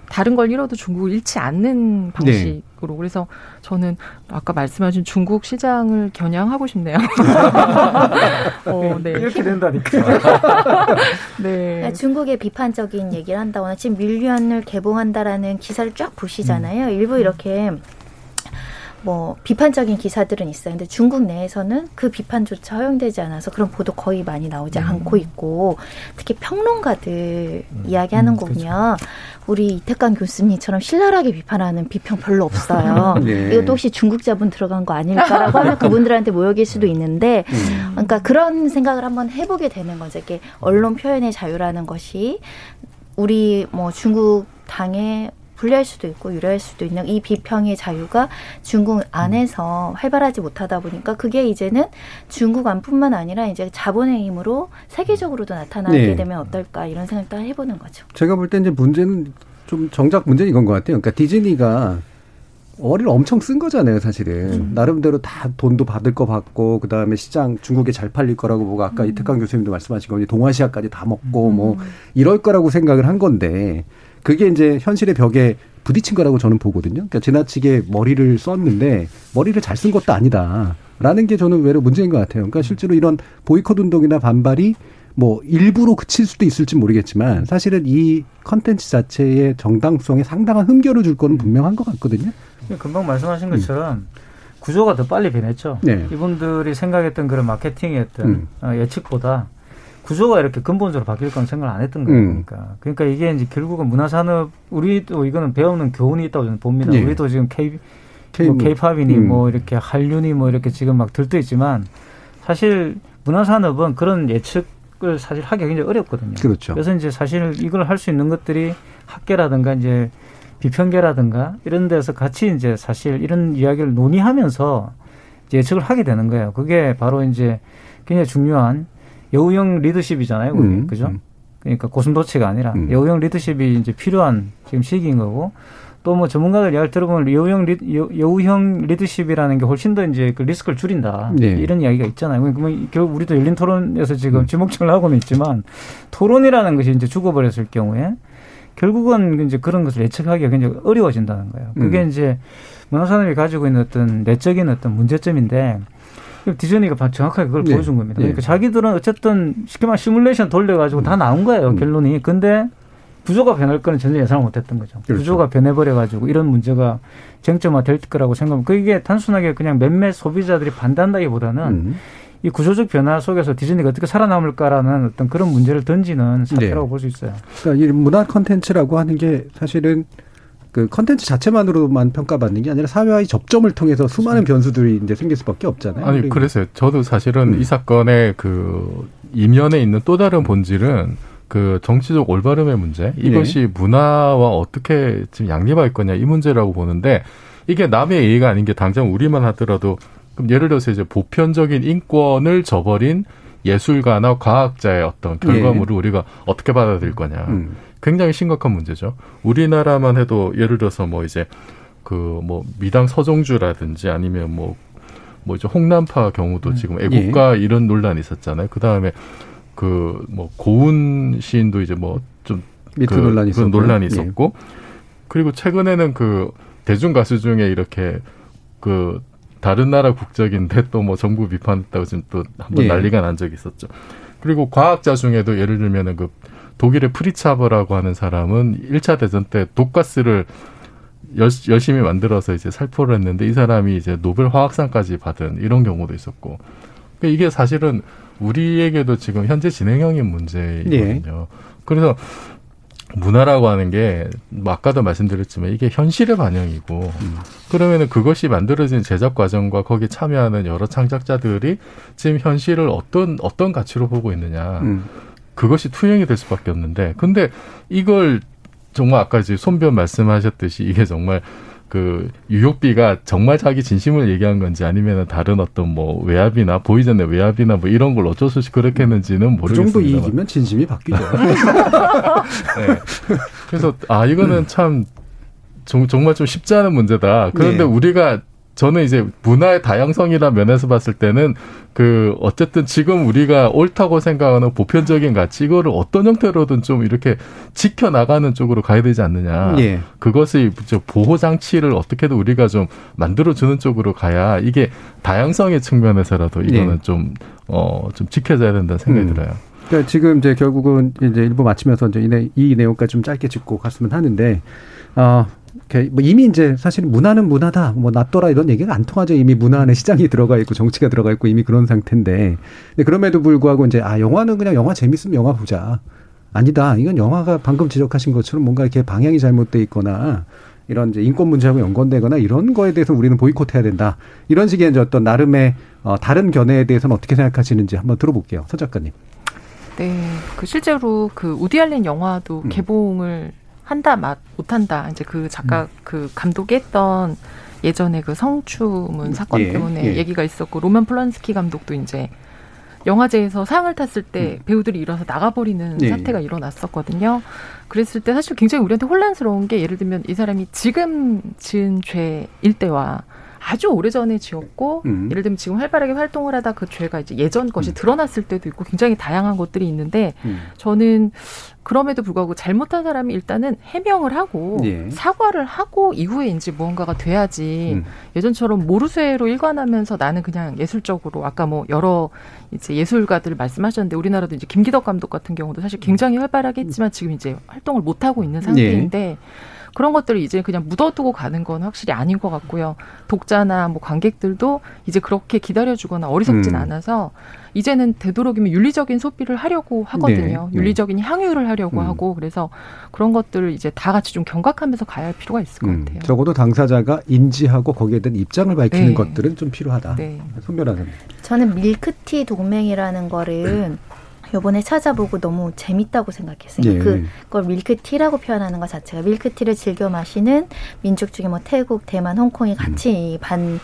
다른 걸 잃어도 중국을 잃지 않는 방식 으로 그래서 저는 아까 말씀하신 중국 시장을 겨냥하고 싶네요. [LAUGHS] 어, 네. 이렇게 된다니까. [LAUGHS] 네. 아, 중국의 비판적인 얘기를 한다거나 지금 밀리언을 개봉한다라는 기사를 쫙 보시잖아요. 음. 일부 이렇게 뭐 비판적인 기사들은 있어요. 근데 중국 내에서는 그 비판조차 허용되지 않아서 그런 보도 거의 많이 나오지 음. 않고 있고 특히 평론가들 이야기하는 거 보면 우리 이태강 교수님처럼 신랄하게 비판하는 비평 별로 없어요. [LAUGHS] 네. 이것도 혹시 중국 자본 들어간 거 아닐까라고 하면 [LAUGHS] 그분들한테 모욕일 수도 있는데 음. 그러니까 그런 생각을 한번 해보게 되는 거죠. 이게 언론 표현의 자유라는 것이 우리 뭐 중국 당에 불리할 수도 있고 유리할 수도 있는 이 비평의 자유가 중국 안에서 활발하지 못하다 보니까 그게 이제는 중국 안뿐만 아니라 이제 자본의 힘으로 세계적으로도 나타나게 네. 되면 어떨까 이런 생각도 해보는 거죠. 제가 볼 때 이제 문제는 좀 정작 문제는 이건 것 같아요. 그러니까 디즈니가 어리를 엄청 쓴 거잖아요, 사실은. 음. 나름대로 다 돈도 받을 거 받고, 그 다음에 시장 중국에 잘 팔릴 거라고 보고, 아까 음. 이태강 교수님도 말씀하신 거, 동아시아까지 다 먹고, 뭐, 이럴 거라고 생각을 한 건데, 그게 이제 현실의 벽에 부딪힌 거라고 저는 보거든요. 그러니까 지나치게 머리를 썼는데, 머리를 잘 쓴 것도 아니다. 라는 게 저는 외로 문제인 것 같아요. 그러니까 실제로 이런 보이콧 운동이나 반발이 뭐 일부로 그칠 수도 있을지 모르겠지만 사실은 이 컨텐츠 자체의 정당성에 상당한 흠결을 줄 거는 분명한 것 같거든요. 금방 말씀하신 것처럼 구조가 더 빨리 변했죠. 네. 이분들이 생각했던 그런 마케팅의 어떤 음. 어, 예측보다 구조가 이렇게 근본적으로 바뀔 건 생각을 안 했던 음. 거니까. 그러니까 이게 이제 결국은 문화산업 우리도 이거는 배우는 교훈이 있다고 저는 봅니다. 네. 우리도 지금 K K 뭐 뭐, K-팝이니 음. 뭐 이렇게 한류니 뭐 이렇게 지금 막 들떠 있지만 사실 문화산업은 그런 예측을 사실 하기 굉장히 어렵거든요. 그렇죠. 그래서 이제 사실 이걸 할 수 있는 것들이 학계라든가 이제 비평계라든가 이런 데서 같이 이제 사실 이런 이야기를 논의하면서 예측을 하게 되는 거예요. 그게 바로 이제 굉장히 중요한 여우형 리더십이잖아요. 그게. 음, 그죠? 음. 그러니까 고슴도치가 아니라 음. 여우형 리더십이 이제 필요한 지금 시기인 거고 또 뭐 전문가들 이야기 들어보면 여우형 리, 여, 여우형 리더십이라는 게 훨씬 더 이제 그 리스크를 줄인다 네. 이런 이야기가 있잖아요. 그러면 결국 우리도 열린 토론에서 음. 지금 지목전을 하고는 있지만 토론이라는 것이 이제 죽어버렸을 경우에 결국은 이제 그런 것을 예측하기가 굉장히 어려워진다는 거예요. 그게 음. 이제 문화산업이 가지고 있는 어떤 내적인 어떤 문제점인데 디즈니가 바- 정확하게 그걸 네. 보여준 겁니다. 네. 그러니까 자기들은 어쨌든 쉽게 말하면 시뮬레이션 돌려가지고 다 나온 거예요 음. 결론이. 근데 구조가 변할 거는 전혀 예상을 못 했던 거죠. 그렇죠. 구조가 변해버려가지고 이런 문제가 쟁점화 될 거라고 생각하면 그게 단순하게 그냥 몇몇 소비자들이 반대한다기 보다는 음. 이 구조적 변화 속에서 디즈니가 어떻게 살아남을까라는 어떤 그런 문제를 던지는 사태라고 네. 볼수 있어요. 그러니까 이 문화 컨텐츠라고 하는 게 사실은 그 컨텐츠 자체만으로만 평가받는 게 아니라 사회와의 접점을 통해서 수많은 변수들이 이제 생길 수밖에 없잖아요. 아니 그래서요. 저도 사실은 음. 이 사건의 그 이면에 있는 또 다른 본질은 그 정치적 올바름의 문제 이것이 문화와 어떻게 지금 양립할 거냐 이 문제라고 보는데 이게 남의 예의가 아닌 게 당장 우리만 하더라도 그럼 예를 들어서 이제 보편적인 인권을 저버린 예술가나 과학자의 어떤 결과물을 우리가 어떻게 받아들일 거냐 음. 굉장히 심각한 문제죠. 우리나라만 해도 예를 들어서 뭐 이제 그 뭐 미당 서정주라든지 아니면 뭐뭐 이제 홍남파 경우도 지금 애국가 이런 논란이 있었잖아요. 그 다음에 그 뭐 고은 시인도 이제 뭐좀 미투 그, 논란이 있었고요. 논란이 예. 있었고 그리고 최근에는 그 대중 가수 중에 이렇게 그 다른 나라 국적인데 또 뭐 정부 비판했다고 지금 또 한번 예. 난리가 난 적이 있었죠. 그리고 과학자 중에도 예를 들면은 그 독일의 프리츠 하버라고 하는 사람은 1차 대전 때 독가스를 열, 열심히 만들어서 이제 살포를 했는데 이 사람이 이제 노벨 화학상까지 받은 이런 경우도 있었고. 그러니까 이게 사실은 우리에게도 지금 현재 진행형인 문제이거든요. 그래서 문화라고 하는 게뭐 아까도 말씀드렸지만 이게 현실의 반영이고 그러면은 그것이 만들어진 제작 과정과 거기에 참여하는 여러 창작자들이 지금 현실을 어떤 어떤 가치로 보고 있느냐 음. 그것이 투영이 될 수밖에 없는데 근데 이걸 정말 아까 이제 손변 말씀하셨듯이 이게 정말 그 유효비가 정말 자기 진심을 얘기한 건지 아니면 다른 어떤 뭐 외압이나 보이전의 외압이나 뭐 이런 걸 어쩔 수 없이 그렇게 했는지는 그 모르겠습니다. 정도 이익이면 진심이 바뀌죠. [LAUGHS] 네. 그래서 아 이거는 참 정, 정말 좀 쉽지 않은 문제다. 그런데 네. 우리가 저는 이제 문화의 다양성이라는 면에서 봤을 때는 그 어쨌든 지금 우리가 옳다고 생각하는 보편적인 가치 이거를 어떤 형태로든 좀 이렇게 지켜 나가는 쪽으로 가야 되지 않느냐. 예. 그것의 저 보호 장치를 어떻게든 우리가 좀 만들어 주는 쪽으로 가야 이게 다양성의 측면에서라도 이거는 예. 좀 어, 좀 지켜져야 된다는 생각이 음. 들어요. 그러니까 지금 이제 결국은 이제 일부 마치면서 이제 이, 내, 이 내용까지 좀 짧게 짚고 갔으면 하는데, 어, 뭐 이미 이제 사실 문화는 문화다, 뭐 낫더라 이런 얘기가 안 통하죠. 이미 문화 안에 시장이 들어가 있고 정치가 들어가 있고 이미 그런 상태인데, 근데 그럼에도 불구하고 이제 아 영화는 그냥 영화 재밌으면 영화 보자. 아니다. 이건 영화가 방금 지적하신 것처럼 뭔가 이렇게 방향이 잘못돼 있거나 이런 이제 인권 문제하고 연관되거나 이런 거에 대해서 우리는 보이콧해야 된다. 이런 식의 이제 어떤 나름의 어, 다른 견해에 대해서는 어떻게 생각하시는지 한번 들어볼게요. 서 작가님. 네, 그 실제로 그 우디 알렌 영화도 음. 개봉을 한다 맛 못한다 이제 그 작가 음. 그 감독이 했던 예전에 그 성추문 사건 예, 때문에 예. 얘기가 있었고 로만 플란스키 감독도 이제 영화제에서 상을 탔을 때 음. 배우들이 일어서 나가버리는 예. 사태가 일어났었거든요. 그랬을 때 사실 굉장히 우리한테 혼란스러운 게 예를 들면 이 사람이 지금 지은 죄일 때와 아주 오래전에 지었고 음. 예를 들면 지금 활발하게 활동을 하다 그 죄가 이제 예전 것이 음. 드러났을 때도 있고 굉장히 다양한 것들이 있는데 음. 저는 그럼에도 불구하고 잘못한 사람이 일단은 해명을 하고 예. 사과를 하고 이후에 이제 무언가가 돼야지 음. 예전처럼 모르쇠로 일관하면서 나는 그냥 예술적으로 아까 뭐 여러 이제 예술가들 말씀하셨는데 우리나라도 이제 김기덕 감독 같은 경우도 사실 굉장히 활발하게 했지만 지금 이제 활동을 못 하고 있는 상태인데 예. 그런 것들을 이제 그냥 묻어두고 가는 건 확실히 아닌 것 같고요. 독자나 뭐 관객들도 이제 그렇게 기다려주거나 어리석진 음. 않아서 이제는 되도록이면 윤리적인 소비를 하려고 하거든요. 네, 네. 윤리적인 향유를 하려고 음. 하고 그래서 그런 것들을 이제 다 같이 좀 경각하면서 가야 할 필요가 있을 것 음. 같아요. 적어도 당사자가 인지하고 거기에 대한 입장을 밝히는 네. 것들은 좀 필요하다. 네. 손변호사님. 저는 밀크티 동맹이라는 거를 [LAUGHS] 요번에 찾아보고 너무 재밌다고 생각했어요. 예. 그걸 밀크티라고 표현하는 것 자체가 밀크티를 즐겨 마시는 민족 중에 뭐 태국, 대만, 홍콩이 같이 음. 반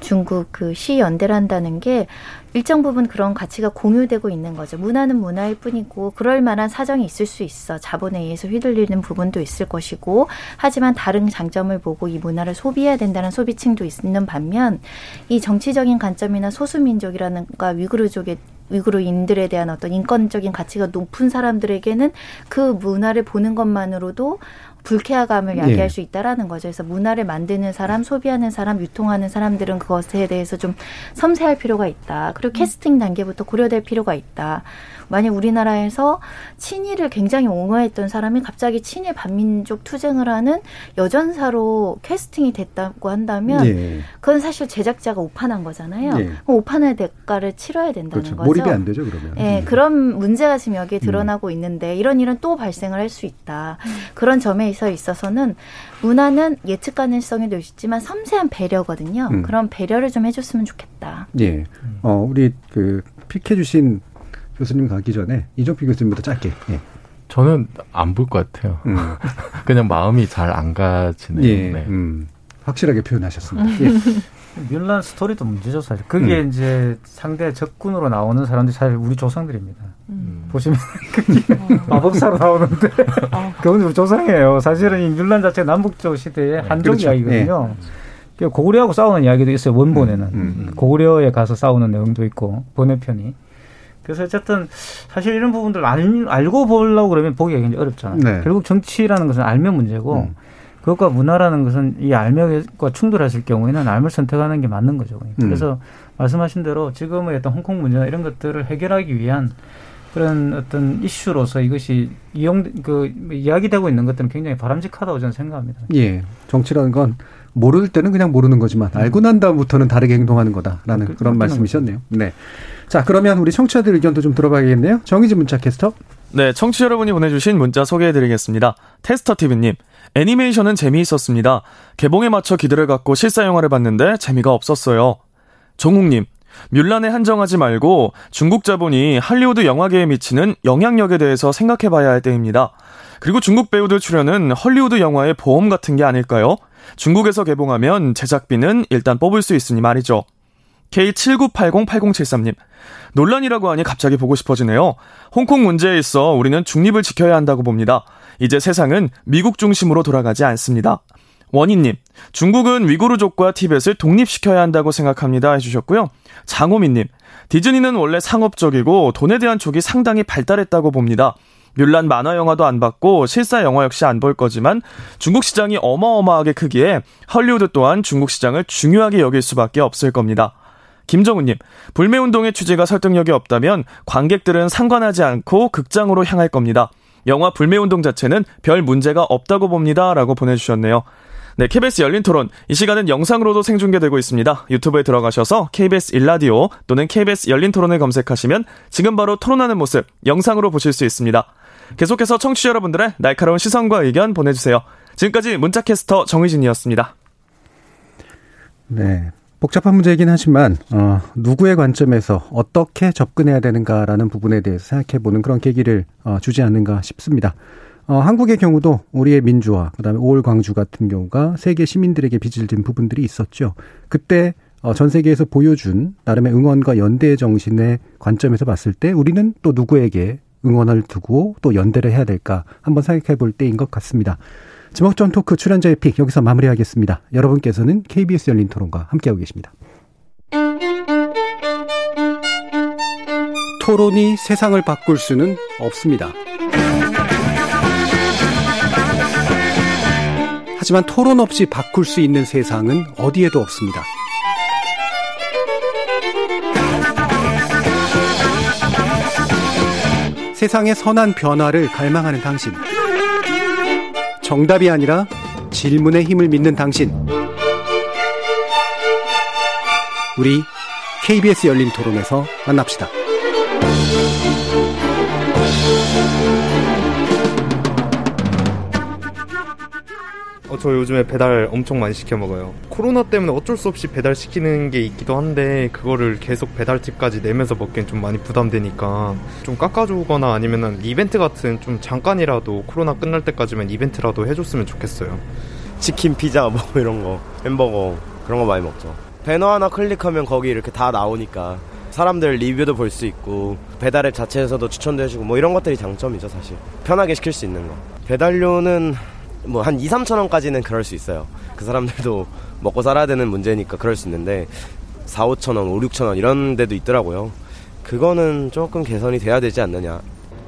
중국 그 시연대란다는 게 일정 부분 그런 가치가 공유되고 있는 거죠. 문화는 문화일 뿐이고 그럴 만한 사정이 있을 수 있어. 자본에 의해서 휘둘리는 부분도 있을 것이고 하지만 다른 장점을 보고 이 문화를 소비해야 된다는 소비층도 있는 반면 이 정치적인 관점이나 소수민족이라는가 위구르족의 위구르인들에 대한 어떤 인권적인 가치가 높은 사람들에게는 그 문화를 보는 것만으로도 불쾌감을 야기할 네. 수 있다라는 거죠. 그래서 문화를 만드는 사람, 소비하는 사람, 유통하는 사람들은 그것에 대해서 좀 섬세할 필요가 있다. 그리고 캐스팅 단계부터 고려될 필요가 있다. 만약 우리나라에서 친일을 굉장히 옹호했던 사람이 갑자기 친일 반민족 투쟁을 하는 여전사로 캐스팅이 됐다고 한다면 예. 그건 사실 제작자가 오판한 거잖아요. 예. 오판의 대가를 치러야 된다는 그렇죠. 거죠. 몰입이 안 되죠, 그러면. 예, 음. 그런 문제가 지금 여기에 음. 드러나고 음. 있는데 이런 일은 또 발생을 할 수 있다. 그런 점에 있어서는 문화는 예측 수 있지만 섬세한 배려거든요. 음. 그런 배려를 좀 해줬으면 좋겠다. 예. 어, 우리 그 픽해 주신 교수님 가기 전에 이종필 교수님부터 짧게. 예. 저는 안 볼 것 같아요. 음. [LAUGHS] 그냥 마음이 잘 안 가지네요. 예. 네. 음. 확실하게 표현하셨습니다. 예. [LAUGHS] 뮬란 스토리도 문제죠 사실. 그게 음. 이제 상대 적군으로 나오는 사람들이 사실 우리 조상들입니다. 음. 보시면 [LAUGHS] 그게 마법사로 나오는데 아. 그건 우리 조상이에요. 사실은 이 뮬란 자체가 남북조 시대의 네, 한족 그렇죠. 이야기거든요. 네. 고구려하고 싸우는 이야기도 있어요. 원본에는 음, 음, 고구려에 가서 싸우는 내용도 있고 번외편이. 그래서 어쨌든 사실 이런 부분들 알, 알고 보려고 그러면 보기가 굉장히 어렵잖아요. 네. 결국 정치라는 것은 알면 문제고 음. 그것과 문화라는 것은 이 알명과 충돌했을 경우에는 알을 선택하는 게 맞는 거죠. 음. 그래서 말씀하신 대로 지금의 어떤 홍콩 문제나 이런 것들을 해결하기 위한 그런 어떤 이슈로서 이것이 이용 그 이야기되고 있는 것들은 굉장히 바람직하다고 저는 생각합니다. 예, 정치라는 건 모를 때는 그냥 모르는 거지만 음. 알고 난 다음부터는 다르게 행동하는 거다라는 그, 런 말씀이셨네요. 네. 자, 그러면 우리 청취자들 의견도 좀 들어봐야겠네요. 정희진 문자 캐스터. 네, 청취자 여러분이 보내주신 문자 소개해드리겠습니다. 테스터 TV님. 애니메이션은 재미있었습니다. 개봉에 맞춰 기대를 갖고 실사 영화를 봤는데 재미가 없었어요. 종욱님, 뮬란에 한정하지 말고 중국 자본이 할리우드 영화계에 미치는 영향력에 대해서 생각해 봐야 할 때입니다. 그리고 중국 배우들 출연은 헐리우드 영화의 보험 같은 게 아닐까요? 중국에서 개봉하면 제작비는 일단 뽑을 수 있으니 말이죠. K79808073님. 논란이라고 하니 갑자기 보고 싶어지네요. 홍콩 문제에 있어 우리는 중립을 지켜야 한다고 봅니다. 이제 세상은 미국 중심으로 돌아가지 않습니다. 원희님, 중국은 위구르족과 티벳을 독립시켜야 한다고 생각합니다. 해주셨고요. 장호민님, 디즈니는 원래 상업적이고 돈에 대한 촉이 상당히 발달했다고 봅니다. 뮬란 만화 영화도 안 봤고 실사 영화 역시 안 볼 거지만 중국 시장이 어마어마하게 크기에 헐리우드 또한 중국 시장을 중요하게 여길 수밖에 없을 겁니다. 김정우님, 불매운동의 취지가 설득력이 없다면 관객들은 상관하지 않고 극장으로 향할 겁니다. 영화 불매운동 자체는 별 문제가 없다고 봅니다. 라고 보내주셨네요. 네, KBS 열린 토론. 이 시간은 영상으로도 생중계되고 있습니다. 유튜브에 들어가셔서 KBS 일라디오 또는 KBS 열린 토론을 검색하시면 지금 바로 토론하는 모습 영상으로 보실 수 있습니다. 계속해서 청취자 여러분들의 날카로운 시선과 의견 보내주세요. 지금까지 문자캐스터 정의진이었습니다. 네. 복잡한 문제이긴 하지만 어, 누구의 관점에서 어떻게 접근해야 되는가라는 부분에 대해서 생각해보는 그런 계기를 어, 주지 않는가 싶습니다. 어, 한국의 경우도 우리의 민주화, 그다음에 5월 광주 같은 경우가 세계 시민들에게 빚을 진 부분들이 있었죠. 그때 어, 전 세계에서 보여준 나름의 응원과 연대 정신의 관점에서 봤을 때 우리는 또 누구에게 응원을 두고 또 연대를 해야 될까 한번 생각해 볼 때인 것 같습니다. 지목전 토크 출연자의 픽 여기서 마무리하겠습니다. 여러분께서는 KBS 열린 토론과 함께하고 계십니다. 토론이 세상을 바꿀 수는 없습니다. 하지만 토론 없이 바꿀 수 있는 세상은 어디에도 없습니다. 세상의 선한 변화를 갈망하는 당신. 정답이 아니라 질문의 힘을 믿는 당신. 우리 KBS 열린 토론에서 만납시다. 어, 저 요즘에 배달 엄청 많이 시켜 먹어요. 코로나 때문에 어쩔 수 없이 배달 시키는 게 있기도 한데 그거를 계속 배달집까지 내면서 먹기엔 좀 많이 부담되니까 좀 깎아주거나 아니면은 이벤트 같은 좀 잠깐이라도 코로나 끝날 때까지만 이벤트라도 해줬으면 좋겠어요. 치킨, 피자 [LAUGHS] 뭐 이런 거, 햄버거 그런 거 많이 먹죠. 배너 하나 클릭하면 거기 이렇게 다 나오니까 사람들 리뷰도 볼 수 있고 배달앱 자체에서도 추천도 해주고 뭐 이런 것들이 장점이죠 사실 편하게 시킬 수 있는 거 배달료는 뭐 한 2, 3천 원까지는 그럴 수 있어요 그 사람들도 먹고 살아야 되는 문제니까 그럴 수 있는데 4, 5천 원, 5, 6천 원 이런 데도 있더라고요 그거는 조금 개선이 돼야 되지 않느냐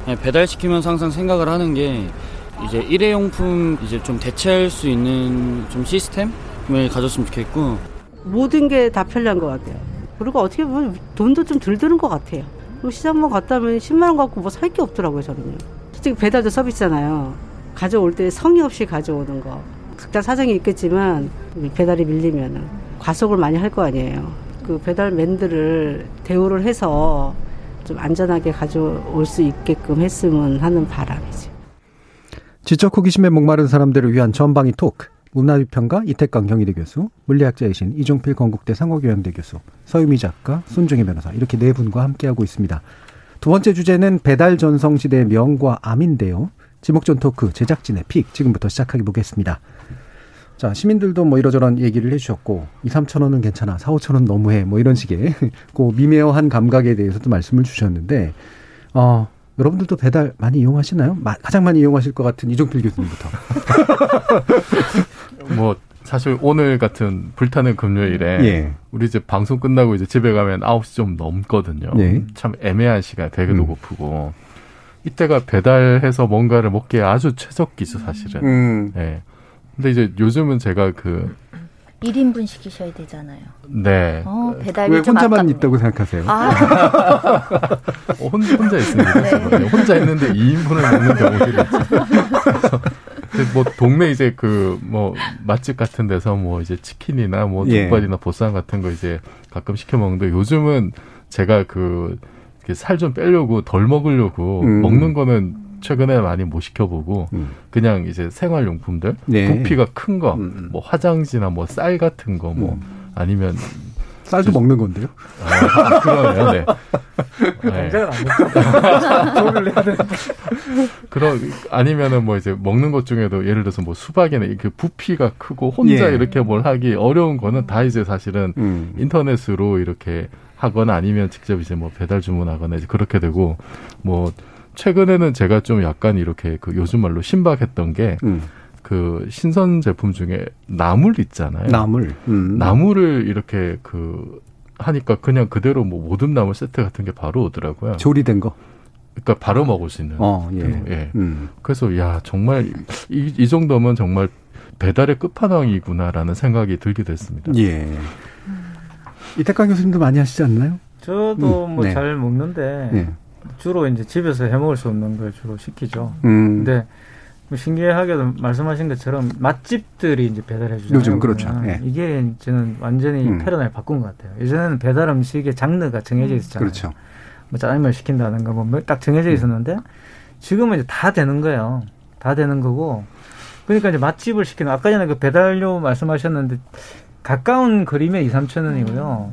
네, 배달시키면서 항상 생각을 하는 게 이제 일회용품 이제 좀 대체할 수 있는 좀 시스템을 가졌으면 좋겠고 모든 게 다 편리한 것 같아요. 그리고 어떻게 보면 돈도 좀 덜 드는 것 같아요. 그리고 시장 만 갔다 오면 10만 원 갖고 뭐 살 게 없더라고요, 저는요. 솔직히 배달도 서비스잖아요. 가져올 때 성의 없이 가져오는 거. 각자 사정이 있겠지만 배달이 밀리면은 과속을 많이 할 거 아니에요. 그 배달맨들을 대우를 해서 좀 안전하게 가져올 수 있게끔 했으면 하는 바람이죠. 지적 호기심에 목마른 사람들을 위한 전방위 토크. 문화비평가 이택광 경희대 교수, 물리학자이신 이종필 건국대 상호교양대 교수, 서유미 작가, 손정희 변호사 이렇게 네 분과 함께하고 있습니다. 두 번째 주제는 배달 전성 시대의 명과 암인데요. 지목전 토크 제작진의 pick 지금부터 시작해 보겠습니다. 자, 시민들도 뭐 이러저런 얘기를 해주셨고, 2, 3천 원은 괜찮아, 4, 5천 원 너무해, 뭐 이런 식의, [LAUGHS] 그 미묘한 감각에 대해서도 말씀을 주셨는데, 어, 여러분들도 배달 많이 이용하시나요? 가장 많이 이용하실 것 같은 이종필 교수님부터. [LAUGHS] 뭐 사실 오늘 같은 불타는 금요일에 예. 우리 이제 방송 끝나고 이제 집에 가면 9시 좀 넘거든요. 예. 참 애매한 시간, 배도 음. 고프고. 이때가 배달해서 뭔가를 먹기에 아주 최적기죠, 사실은. 음. 예. 근데 이제 요즘은 제가 그 1인분 시키셔야 되잖아요. 네. 어, 배달비 왜좀 혼자만 아깝네. 있다고 생각하세요? 아, 어, 혼자, 혼자 있습니다. 네. 혼자 있는데 2인분을 먹는 경우들이 있죠. 뭐 동네 이제 그 뭐 맛집 같은 데서 뭐 이제 치킨이나 뭐 예. 족발이나 보쌈 같은 거 이제 가끔 시켜 먹는데 요즘은 제가 그 살 좀 빼려고 덜 먹으려고 음. 먹는 거는 최근에 많이 못 시켜보고 음. 그냥 이제 생활용품들 네. 부피가 큰거 음, 뭐 화장지나 뭐 쌀 같은 거 뭐 아니면 쌀도 먹는 건데요? 아, 그러네요. 네. [LAUGHS] 네. 그런 아니면은 뭐 이제 먹는 것 중에도 예를 들어서 뭐 수박이나 이렇게 부피가 크고 혼자 예. 이렇게 뭘 하기 어려운 거는 다 이제 사실은 음. 인터넷으로 이렇게 하거나 아니면 직접 이제 뭐 배달 주문하거나 이제 그렇게 되고 뭐 최근에는 제가 좀 약간 이렇게 그 요즘 말로 신박했던 게 음. 그 신선 제품 중에 나물 있잖아요. 나물. 음. 나물을 이렇게 그 하니까 그냥 그대로 뭐 모든 나물 세트 같은 게 바로 오더라고요. 조리된 거. 그러니까 바로 먹을 수 있는. 어, 예. 그, 예. 음. 그래서 야 정말 이, 이 정도면 정말 배달의 끝판왕이구나라는 생각이 들기도 했습니다. 예. 이태강 교수님도 많이 하시지 않나요? 저도 음, 뭐 네. 잘 먹는데 예. 주로 이제 집에서 해 먹을 수 없는 걸 주로 시키죠. 음. 근데 뭐 신기하게도 말씀하신 것처럼 맛집들이 이제 배달해 주잖아요. 요즘 그렇죠. 그러면 예. 이게 저는 완전히 음. 패러다임을 바꾼 것 같아요. 예전에는 배달 음식의 장르가 정해져 있었잖아요. 그렇죠. 뭐 짜장면 시킨다든가 뭐딱 정해져 있었는데 지금은 이제 다 되는 거예요. 다 되는 거고. 그러니까 이제 맛집을 시키는 아까 전에 그 배달료 말씀하셨는데 가까운 거리면 2, 3천 원이고요.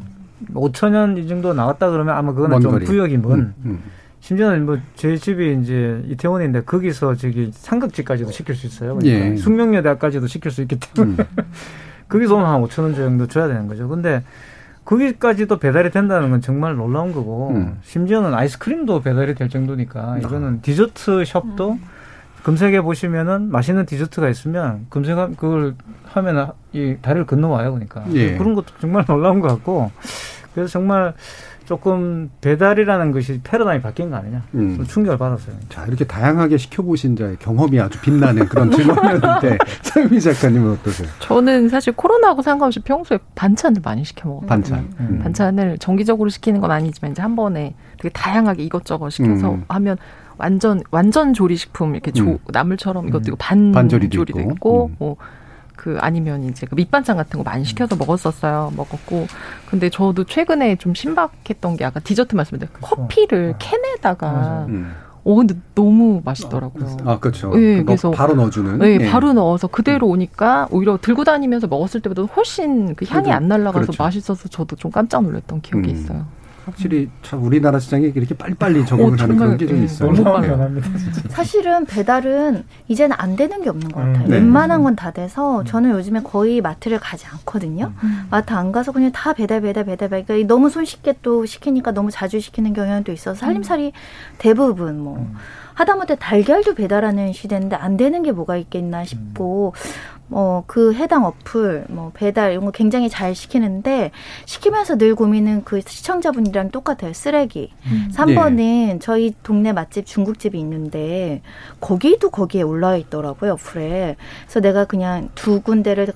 5천 원 이 정도 나왔다 그러면 아마 그거는 먼좀 거리. 구역이 먼 음, 음. 심지어는 뭐 제 집이 이제 이태원인데 거기서 저기 삼각지까지도 시킬 수 있어요. 그러니까 예. 숙명여대까지도 시킬 수 있기 때문에 [LAUGHS] 거기서 오면 한 5천 원 정도 줘야 되는 거죠. 근데 거기까지도 배달이 된다는 건 정말 놀라운 거고 음. 심지어는 아이스크림도 배달이 될 정도니까 이거는 디저트 숍도 검색해 보시면은 맛있는 디저트가 있으면 검색하 그걸 하면은 이 다리를 건너와요 그러니까 예. 그런 것도 정말 놀라운 것 같고 그래서 정말 조금 배달이라는 것이 패러다임이 바뀐 거 아니냐 음. 좀 충격을 받았어요. 자, 이렇게 다양하게 시켜보신 자의 경험이 아주 빛나는 그런 질문이었는데, [LAUGHS] 서유미 작가님은 어떠세요? 저는 사실 코로나하고 상관없이 평소에 반찬을 많이 시켜 먹어요. 반찬. 음. 반찬을 정기적으로 시키는 건 아니지만 이제 한 번에 되게 다양하게 이것저것 시켜서 음. 하면 완전 완전 조리식품 이렇게 조, 음. 나물처럼 이것도 있고 반 반조리도 조리도 있고. 있고, 음. 뭐. 그 아니면 이제 그 밑반찬 같은 거 많이 시켜서 먹었었어요. 먹었고. 근데 저도 최근에 좀 신박했던 게 아까 디저트 말씀드린 커피를 캔에다가 음. 오 근데 너무 맛있더라고요. 아, 그렇죠. 예, 그래서 바로 넣어주는. 네, 예. 바로 넣어서 그대로 오니까 오히려 들고 다니면서 먹었을 때보다 훨씬 그 향이 안 날라가서 그렇죠. 맛있어서 저도 좀 깜짝 놀랐던 기억이 음. 있어요. 확실히 참 우리나라 시장에 이렇게 빨리빨리 적응을 어, 하는 그런 게좀 예, 있어요. 너무 예. 빨리 변합니다. 사실은 배달은 이제는 안 되는 게 없는 것 같아요. 네. 웬만한 건 다 돼서 저는 요즘에 거의 마트를 가지 않거든요. 음. 마트 안 가서 그냥 다 배달 배달 배달 배달. 그러니까 너무 손쉽게 또 시키니까 너무 자주 시키는 경향도 있어서 살림살이 대부분 뭐 하다못해 달걀도 배달하는 시대인데 안 되는 게 뭐가 있겠나 싶고 어, 그 해당 어플, 뭐, 배달, 이런 거 굉장히 잘 시키는데, 시키면서 늘 고민은 그 시청자분이랑 똑같아요. 쓰레기. 음. 3번은 저희 동네 맛집 중국집이 있는데, 거기도 거기에 올라와 있더라고요, 어플에. 그래서 내가 그냥 두 군데를,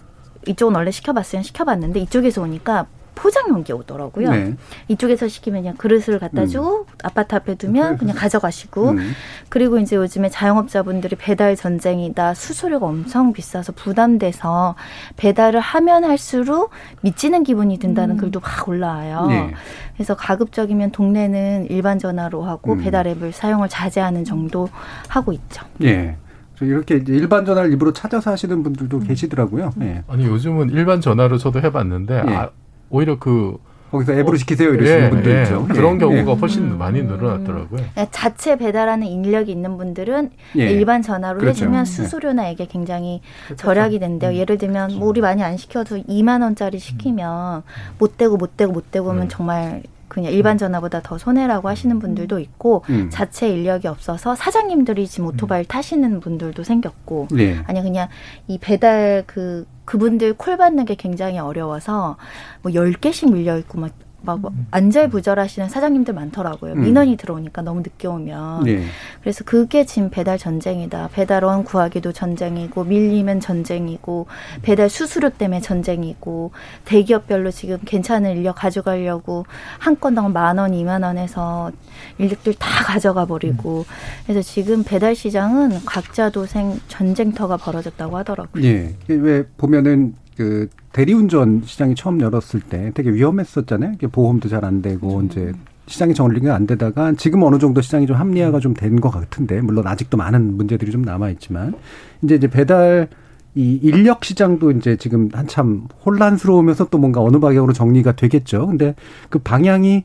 이쪽은 원래 시켜봤으면 시켜봤는데, 이쪽에서 오니까 포장 용기 오더라고요. 네. 이쪽에서 시키면 그냥 그릇을 갖다 음. 주고 아파트 앞에 두면 그냥 가져가시고 음. 그리고 이제 요즘에 자영업자분들이 배달 전쟁이다 수수료가 엄청 비싸서 부담돼서 배달을 하면 할수록 미치는 기분이 든다는 글도 막 올라와요. 네. 그래서 가급적이면 동네는 일반 전화로 하고 음. 배달 앱을 사용을 자제하는 정도 하고 있죠. 예. 저 이렇게 일반 전화를 일부러 찾아서 하시는 분들도 계시더라고요. 예. 아니 요즘은 일반 전화로 저도 해봤는데 예. 아, 오히려 그 거기서 앱으로 시키세요 이러시는 분도 예. 있죠. 그런 예. 경우가 예. 훨씬 많이 늘어났더라고요. 그러니까 자체 배달하는 인력이 있는 분들은 예. 일반 전화로 그렇죠. 해주면 예. 수수료나 이게 굉장히 절약이 된대요. 예를 들면 뭐 우리 많이 안 시켜도 2만 원짜리 시키면 못 대고 못 대고 못 대고 하면 정말 그냥 일반 전화보다 더 손해라고 하시는 분들도 있고 음. 자체 인력이 없어서 사장님들이 지금 오토바이를 타시는 분들도 생겼고 네. 아니 그냥 이 배달 그 그분들 콜 받는 게 굉장히 어려워서 뭐 10개씩 밀려 있고 막 막 안절부절하시는 사장님들 많더라고요. 음. 민원이 들어오니까 너무 늦게 오면. 네. 그래서 그게 지금 배달 전쟁이다. 배달원 구하기도 전쟁이고 밀리면 전쟁이고 배달 수수료 때문에 전쟁이고 대기업별로 지금 괜찮은 인력 가져가려고 한 건당 만 원, 이만 원에서 인력들 다 가져가 버리고 그래서 지금 배달 시장은 각자 도생 전쟁터가 벌어졌다고 하더라고요. 예. 왜 보면은 그 대리운전 시장이 처음 열었을 때 되게 위험했었잖아요. 보험도 잘 안 되고 이제 시장이 정리가 안 되다가 지금 어느 정도 시장이 좀 합리화가 좀 된 것 같은데 물론 아직도 많은 문제들이 좀 남아 있지만 이제 이제 배달 이 인력 시장도 이제 지금 한참 혼란스러우면서 또 뭔가 어느 방향으로 정리가 되겠죠. 근데 그 방향이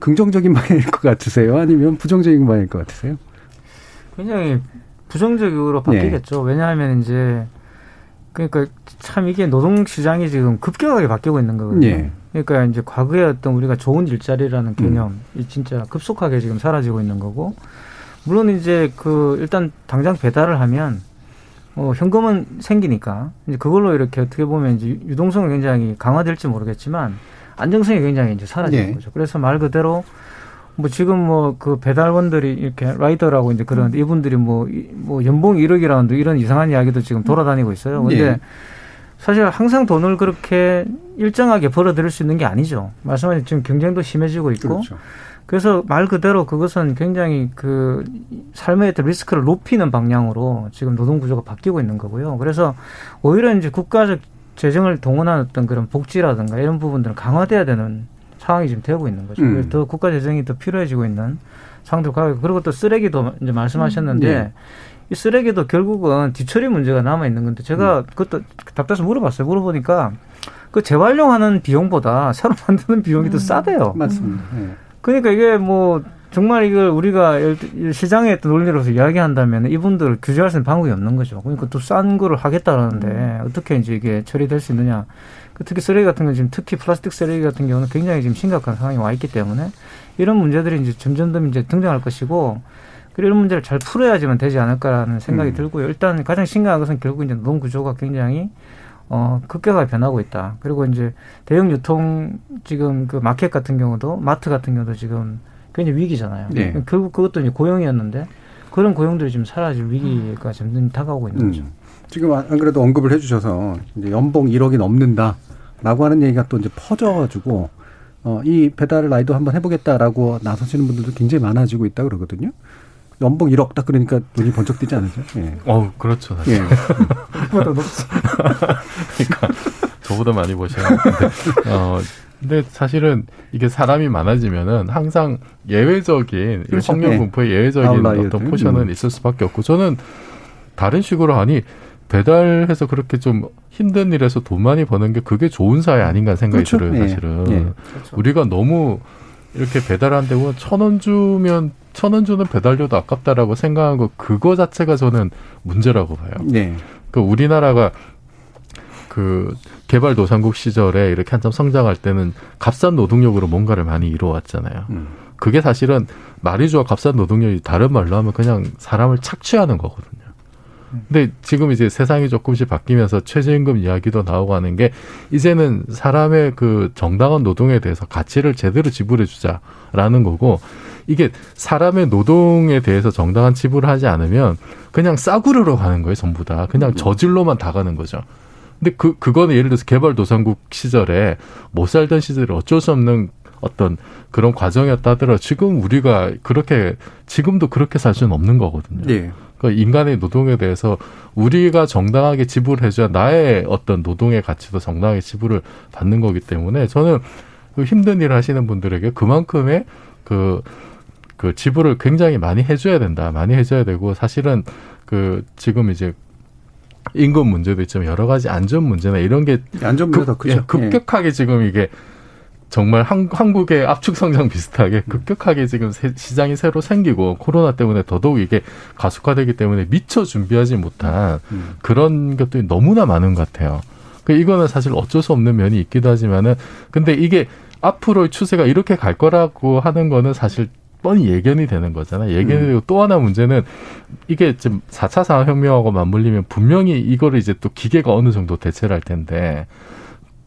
긍정적인 [LAUGHS] 방향일 것 같으세요? 아니면 부정적인 방향일 것 같으세요? 굉장히 부정적으로 네. 바뀌겠죠. 왜냐하면 이제 그러니까 참 이게 노동 시장이 지금 급격하게 바뀌고 있는 거거든요. 예. 그러니까 이제 과거에 어떤 우리가 좋은 음. 일자리라는 개념 이 진짜 급속하게 지금 사라지고 있는 거고 물론 이제 그 일단 당장 배달을 하면 어 현금은 생기니까 이제 그걸로 이렇게 어떻게 보면 이제 유동성은 굉장히 강화될지 모르겠지만 안정성이 굉장히 이제 사라지는 예. 거죠. 그래서 말 그대로 뭐 지금 뭐 그 배달원들이 이렇게 라이더라고 이제 그런 이분들이 뭐 뭐 연봉 1억이라는 이런 이상한 이야기도 지금 돌아다니고 있어요. 근데 예. 사실 항상 돈을 그렇게 일정하게 벌어들일 수 있는 게 아니죠. 말씀하신 지금 경쟁도 심해지고 있고 그렇죠. 그래서 말 그대로 그것은 굉장히 그 삶의 리스크를 높이는 방향으로 지금 노동 구조가 바뀌고 있는 거고요. 그래서 오히려 이제 국가적 재정을 동원한 어떤 그런 복지라든가 이런 부분들은 강화돼야 되는 상황이 지금 되고 있는 거죠. 음. 더 국가 재정이 더 필요해지고 있는 상황도 가고 그리고 또 쓰레기도 이제 말씀하셨는데 네. 이 쓰레기도 결국은 뒤처리 문제가 남아 있는 건데 제가 음. 그것도 답답해서 물어봤어요. 물어보니까 그 재활용하는 비용보다 새로 만드는 비용이 더 싸대요. 맞습니다. 예. 그러니까 이게 뭐 정말 이걸 우리가 시장의 논리로서 이야기한다면 이분들을 규제할 수 있는 방법이 없는 거죠. 그러니까 또 싼 거를 하겠다라는데 음. 어떻게 이제 이게 처리될 수 있느냐. 그 특히 쓰레기 같은 건 지금 특히 플라스틱 쓰레기 같은 경우는 굉장히 지금 심각한 상황이 와 있기 때문에 이런 문제들이 이제 점점 더 이제 등장할 것이고 그리고 이런 문제를 잘 풀어야지만 되지 않을까라는 생각이 음. 들고요. 일단 가장 심각한 것은 결국 이제 노동 구조가 굉장히 어, 급격하게 변하고 있다. 그리고 이제 대형 유통 지금 그 마켓 같은 경우도 마트 같은 경우도 지금 굉장히 위기잖아요. 네. 결국 그것도 이제 고용이었는데 그런 고용들이 지금 사라질 위기가 점점 다가오고 있는 거죠. 음. 지금 안 그래도 언급을 해주셔서 이제 연봉 1억이 넘는다라고 하는 얘기가 또 이제 퍼져가지고 어, 이 배달 라이더 한번 해보겠다라고 나서시는 분들도 굉장히 많아지고 있다 그러거든요. 연봉 1억 딱 그러니까 눈이 번쩍 뜨지 않으세요? 예. 어, 그렇죠. 사실. 예. [LAUGHS] 그러니까 저보다 많이 하는데. 어, 근데 사실은 이게 사람이 많아지면은 항상 예외적인 그렇죠. 성령 네. 분포의 예외적인 아웃라이어들. 어떤 포션은 음. 있을 수밖에 없고 저는 다른 식으로 하니 배달해서 그렇게 좀 힘든 일에서 돈 많이 버는 게 그게 좋은 사회 아닌가 생각이 그렇죠? 들어요, 예. 사실은. 예. 그렇죠. 우리가 너무 이렇게 배달한다고 천 원 주면 천 원 주는 배달료도 아깝다라고 생각한 거 그거 자체가 저는 문제라고 봐요. 네. 그 우리나라가 그 개발도상국 시절에 이렇게 한참 성장할 때는 값싼 노동력으로 뭔가를 많이 이루어왔잖아요. 음. 그게 사실은 말이 좋아 값싼 노동력이 다른 말로 하면 그냥 사람을 착취하는 거거든요. 근데 지금 이제 세상이 조금씩 바뀌면서 최저임금 이야기도 나오고 하는 게 이제는 사람의 그 정당한 노동에 대해서 가치를 제대로 지불해 주자라는 거고 이게 사람의 노동에 대해서 정당한 지불을 하지 않으면 그냥 싸구려로 가는 거예요, 전부 다. 그냥 음. 저질로만 다 가는 거죠. 근데 그, 그거는 예를 들어서 개발도상국 시절에 못 살던 시절에 어쩔 수 없는 어떤 그런 과정이었다 하더라도 지금 우리가 그렇게 지금도 그렇게 살 수는 없는 거거든요. 네. 그 인간의 노동에 대해서 우리가 정당하게 지불해줘야 나의 어떤 노동의 가치도 정당하게 지불을 받는 거기 때문에 저는 그 힘든 일을 하시는 분들에게 그만큼의 그, 그 지불을 굉장히 많이 해줘야 된다. 많이 해줘야 되고 사실은 그 지금 이제 임금 문제도 있지만 여러 가지 안전 문제나 이런 게 안전 문제도 급, 예, 급격하게 예. 지금 이게 정말 한, 한국의 압축 성장 비슷하게 급격하게 지금 세, 시장이 새로 생기고 코로나 때문에 더더욱 이게 가속화되기 때문에 미처 준비하지 못한 음. 그런 것들이 너무나 많은 것 같아요. 그 이거는 사실 어쩔 수 없는 면이 있기도 하지만은 근데 이게 앞으로의 추세가 이렇게 갈 거라고 하는 거는 사실 뻔히 예견이 되는 거잖아요. 예견이 음. 되고 또 하나 문제는 이게 지금 4차 산업혁명하고 맞물리면 분명히 이거를 이제 또 기계가 어느 정도 대체를 할 텐데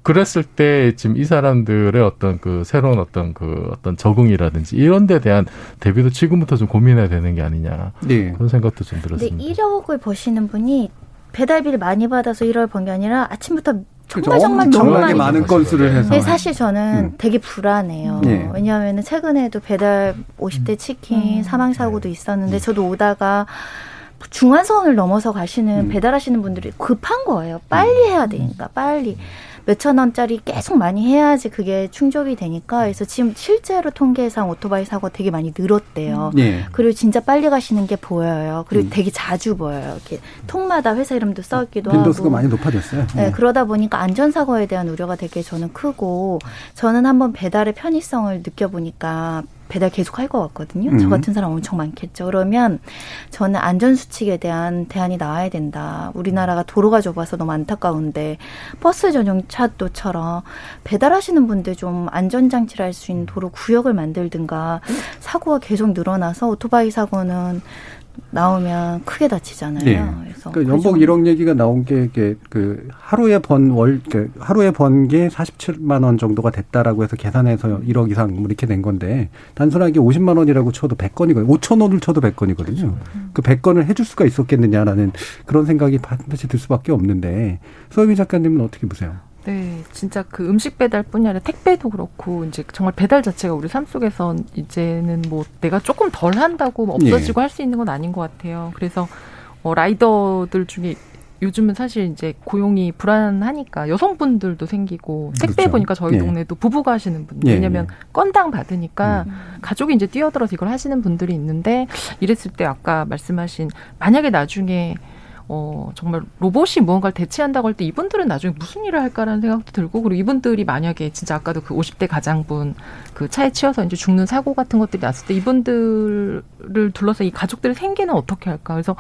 그랬을 때 지금 이 사람들의 어떤 그 새로운 어떤 그 어떤 적응이라든지 이런 데 대한 대비도 지금부터 좀 고민해야 되는 게 아니냐. 네. 그런 생각도 좀 들었습니다. 근데 1억을 버시는 분이 배달비를 많이 받아서 1억을 번게 아니라 아침부터 정말 정말 너무 많이 많은 건수를 해서. 네, 사실 저는 음. 되게 불안해요. 네. 왜냐하면 최근에도 배달 50대 치킨 음. 사망 사고도 있었는데 음. 저도 오다가 중환선을 넘어서 가시는 음. 배달하시는 분들이 급한 거예요. 빨리 해야 되니까 빨리. 몇천 원짜리 계속 많이 해야지 그게 충족이 되니까 그래서 지금 실제로 통계상 오토바이 사고 되게 많이 늘었대요. 네. 그리고 진짜 빨리 가시는 게 보여요. 그리고 음. 되게 자주 보여요. 이렇게 통마다 회사 이름도 써 있기도 하고. 빈도수가 많이 높아졌어요. 네. 네. 그러다 보니까 안전 사고에 대한 우려가 되게 저는 크고 저는 한번 배달의 편의성을 느껴보니까 배달 계속 할 것 같거든요. 음. 저 같은 사람 엄청 많겠죠. 그러면 저는 안전수칙에 대한 대안이 나와야 된다. 우리나라가 도로가 좁아서 너무 안타까운데 버스 전용 차도처럼 배달하시는 분들 좀 안전장치를 할 수 있는 도로 구역을 만들든가 사고가 계속 늘어나서 오토바이 사고는 나오면 크게 다치잖아요. 네. 그래서 그 연봉 그 1억 얘기가 나온 게, 그 하루에 번 월, 그 하루에 번 게 47만 원 정도가 됐다라고 해서 계산해서 1억 이상 뭐 이렇게 된 건데 단순하게 50만 원이라고 쳐도 100건이거든요. 5천 원을 쳐도 100건이거든요. 그렇죠. 그 100건을 해줄 수가 있었겠느냐라는 그런 생각이 반드시 들 수밖에 없는데 소유미 작가님은 어떻게 보세요? 네, 진짜 그 음식 배달뿐이 아니라 택배도 그렇고 이제 정말 배달 자체가 우리 삶 속에서 이제는 뭐 내가 조금 덜 한다고 뭐 없어지고 예. 할수 있는 건 아닌 것 같아요. 그래서 어, 라이더들 중에 요즘은 사실 이제 고용이 불안하니까 여성분들도 생기고 택배 그렇죠. 보니까 저희 예. 동네도 부부가 하시는 분들 예. 왜냐면 건당 받으니까 음. 가족이 이제 뛰어들어서 이걸 하시는 분들이 있는데 이랬을 때 아까 말씀하신 만약에 나중에 어, 정말 로봇이 무언가를 대체한다고 할 때 이분들은 나중에 무슨 일을 할까라는 생각도 들고 그리고 이분들이 만약에 진짜 아까도 그 50대 가장분 그 차에 치여서 이제 죽는 사고 같은 것들이 났을 때 이분들을 둘러서 이 가족들의 생계는 어떻게 할까. 그래서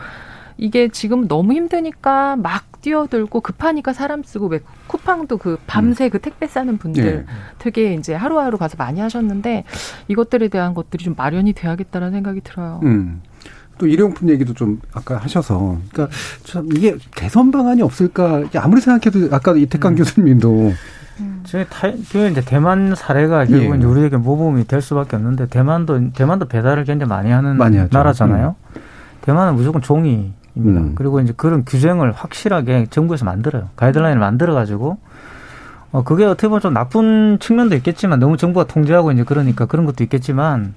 이게 지금 너무 힘드니까 막 뛰어들고 급하니까 사람 쓰고 왜 쿠팡도 그 밤새 음. 그 택배 싸는 분들 네. 되게 이제 하루하루 가서 많이 하셨는데 이것들에 대한 것들이 좀 마련이 돼야겠다는 생각이 들어요. 음. 또 일회용품 얘기도 좀 아까 하셔서 그러니까 참 이게 개선 방안이 없을까 아무리 생각해도 아까 이태강 음. 교수님도 저희 타, 그 이제 대만 사례가 결국 예. 이제 우리에게 모범이 될 수밖에 없는데 대만도 대만도 배달을 굉장히 많이 하는 많이 나라잖아요. 음. 대만은 무조건 종이입니다. 음. 그리고 이제 그런 규정을 확실하게 정부에서 만들어요. 가이드라인을 만들어 가지고 어 그게 어떻게 보면 좀 나쁜 측면도 있겠지만 너무 정부가 통제하고 이제 그러니까 그런 것도 있겠지만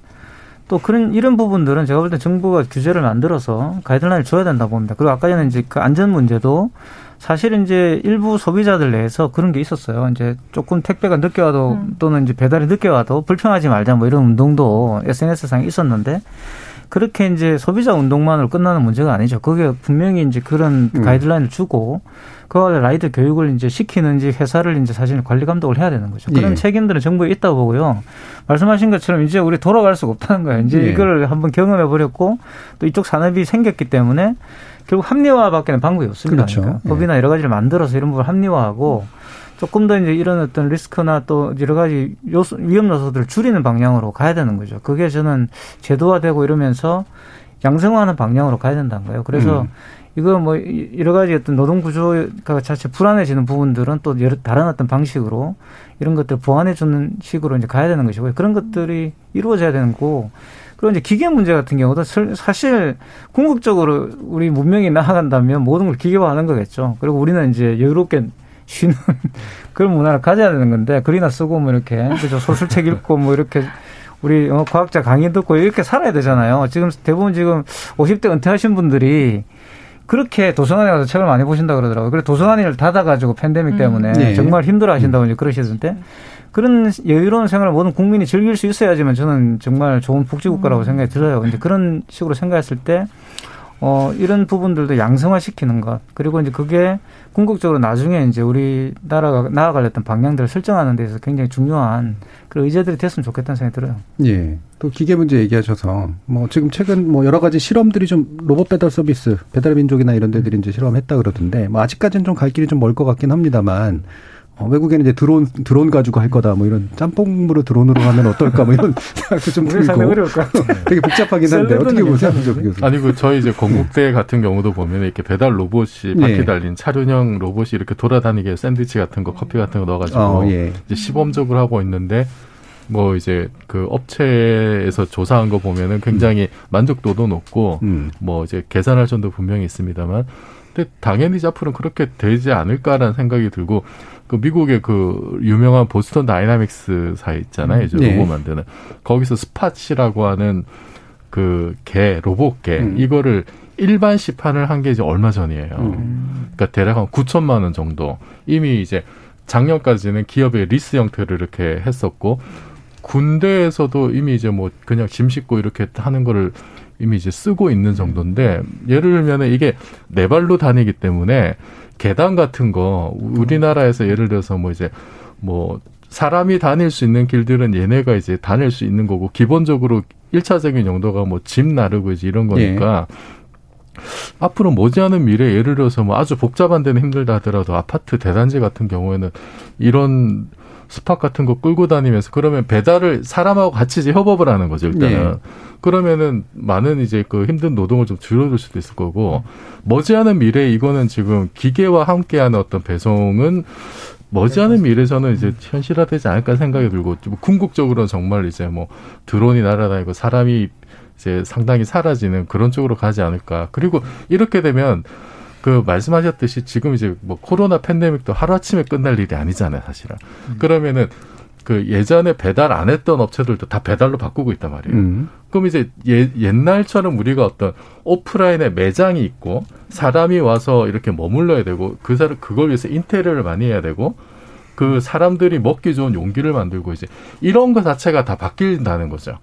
또 그런 이런 부분들은 제가 볼 때 정부가 규제를 만들어서 가이드라인을 줘야 된다 봅니다. 그리고 아까 전에 이제 그 안전 문제도 사실은 이제 일부 소비자들 내에서 그런 게 있었어요. 이제 조금 택배가 늦게 와도 음. 또는 이제 배달이 늦게 와도 불평하지 말자 뭐 이런 운동도 SNS상에 있었는데 그렇게 이제 소비자 운동만으로 끝나는 문제가 아니죠. 그게 분명히 이제 그런 음. 가이드라인을 주고 그와 라이드 교육을 이제 시키는지 회사를 이제 사실 관리 감독을 해야 되는 거죠. 그런 예. 책임들은 정부에 있다고 보고요. 말씀하신 것처럼 이제 우리 돌아갈 수가 없다는 거예요. 이제 예. 이걸 한번 경험해 버렸고 또 이쪽 산업이 생겼기 때문에 결국 합리화밖에는 방법이 없습니다. 그렇죠. 그러니까 법이나 여러 가지를 만들어서 이런 부분을 합리화하고 조금 더 이제 이런 어떤 리스크나 또 여러 가지 요소, 위험 요소들을 줄이는 방향으로 가야 되는 거죠. 그게 저는 제도화되고 이러면서 양성화하는 방향으로 가야 된다는 거예요. 그래서 음. 이거 뭐 여러 가지 어떤 노동 구조가 자체 불안해지는 부분들은 또 여러 다른 어떤 방식으로 이런 것들 보완해 주는 식으로 이제 가야 되는 것이고요. 그런 것들이 이루어져야 되는 거고 그리고 이제 기계 문제 같은 경우도 사실 궁극적으로 우리 문명이 나아간다면 모든 걸 기계화하는 거겠죠. 그리고 우리는 이제 여유롭게 쉬는 [LAUGHS] 그런 문화를 가져야 되는 건데 글이나 쓰고 뭐 이렇게 그죠 소설책 읽고 뭐 이렇게 우리 어, 과학자 강의 듣고 이렇게 살아야 되잖아요. 지금 대부분 지금 50대 은퇴하신 분들이 그렇게 도서관에 가서 책을 많이 보신다 그러더라고요. 그래 도서관을 닫아가지고 팬데믹 음. 때문에 음. 네. 정말 힘들어 하신다고 이제 그러시던데 그런 여유로운 생활을 모든 국민이 즐길 수 있어야지만 저는 정말 좋은 복지국가라고 음. 생각이 들어요. 이제 그런 식으로 생각했을 때 어, 이런 부분들도 양성화 시키는 것. 그리고 이제 그게 궁극적으로 나중에 이제 우리나라가 어떤 방향들을 설정하는 데서 굉장히 중요한 그런 의제들이 됐으면 좋겠다는 생각이 들어요. 예. 또 기계 문제 얘기하셔서 뭐 지금 최근 뭐 여러 가지 실험들이 좀 로봇 배달 서비스, 배달 민족이나 이런 데들이 이제 실험했다 그러던데 뭐 아직까지는 좀 갈 길이 좀 멀 것 같긴 합니다만 어, 외국에는 이제 드론 드론 가지고 할 거다 뭐 이런 짬뽕으로 드론으로 하면 어떨까 뭐 이런 [LAUGHS] 생각도 좀 들고 되게 복잡하긴 한데 어떻게 보세요, 교수? 아니 그 저희 이제 건국대 같은 경우도 보면 이렇게 배달 로봇이 바퀴 네. 달린 차륜형 로봇이 이렇게 돌아다니게 샌드위치 같은 거 커피 같은 거 넣어가지고 어, 예. 이제 시범적으로 하고 있는데 뭐 이제 그 업체에서 조사한 거 보면은 굉장히 음. 만족도도 높고 음. 뭐 이제 개선할 점도 분명히 있습니다만 근데 당연히 앞으로는 그렇게 되지 않을까라는 생각이 들고 그 미국의 그 유명한 보스턴 다이나믹스사 있잖아요. 이제 네. 로봇 만드는 거기서 스팟이라고 하는 그 개 로봇 개 음. 이거를 일반 시판을 한 게 이제 얼마 전이에요. 음. 그러니까 대략 한 9천만 원 정도 이미 이제 작년까지는 기업의 리스 형태를 이렇게 했었고 군대에서도 이미 이제 뭐 그냥 짐 싣고 이렇게 하는 거를 이미 이제 쓰고 있는 정도인데 예를 들면은 이게 네 발로 다니기 때문에 계단 같은 거 우리나라에서 예를 들어서 뭐 이제 뭐 사람이 다닐 수 있는 길들은 얘네가 이제 다닐 수 있는 거고 기본적으로 일차적인 용도가 뭐 짐 나르고 이제 이런 거니까 예. 앞으로 머지않은 미래 예를 들어서 뭐 아주 복잡한 데는 힘들다 하더라도 아파트 대단지 같은 경우에는 이런 스팟 같은 거 끌고 다니면서 그러면 배달을 사람하고 같이 이제 협업을 하는 거죠 일단은. 네. 그러면은 많은 이제 그 힘든 노동을 좀 줄여줄 수도 있을 거고 머지않은 미래 이거는 지금 기계와 함께하는 어떤 배송은 머지않은 미래에서는 이제 현실화되지 않을까 생각이 들고 궁극적으로는 정말 이제 뭐 드론이 날아다니고 사람이 이제 상당히 사라지는 그런 쪽으로 가지 않을까. 그리고 이렇게 되면 그 말씀하셨듯이 지금 이제 뭐 코로나 팬데믹도 하루아침에 끝날 일이 아니잖아요, 사실은. 음. 그러면은 그 예전에 배달 안 했던 업체들도 다 배달로 바꾸고 있단 말이에요. 음. 그럼 이제 예, 옛날처럼 우리가 어떤 오프라인에 매장이 있고 사람이 와서 이렇게 머물러야 되고 그 사람 그걸 위해서 인테리어를 많이 해야 되고 그 사람들이 먹기 좋은 용기를 만들고 이제 이런 거 자체가 다 바뀐다는 거죠.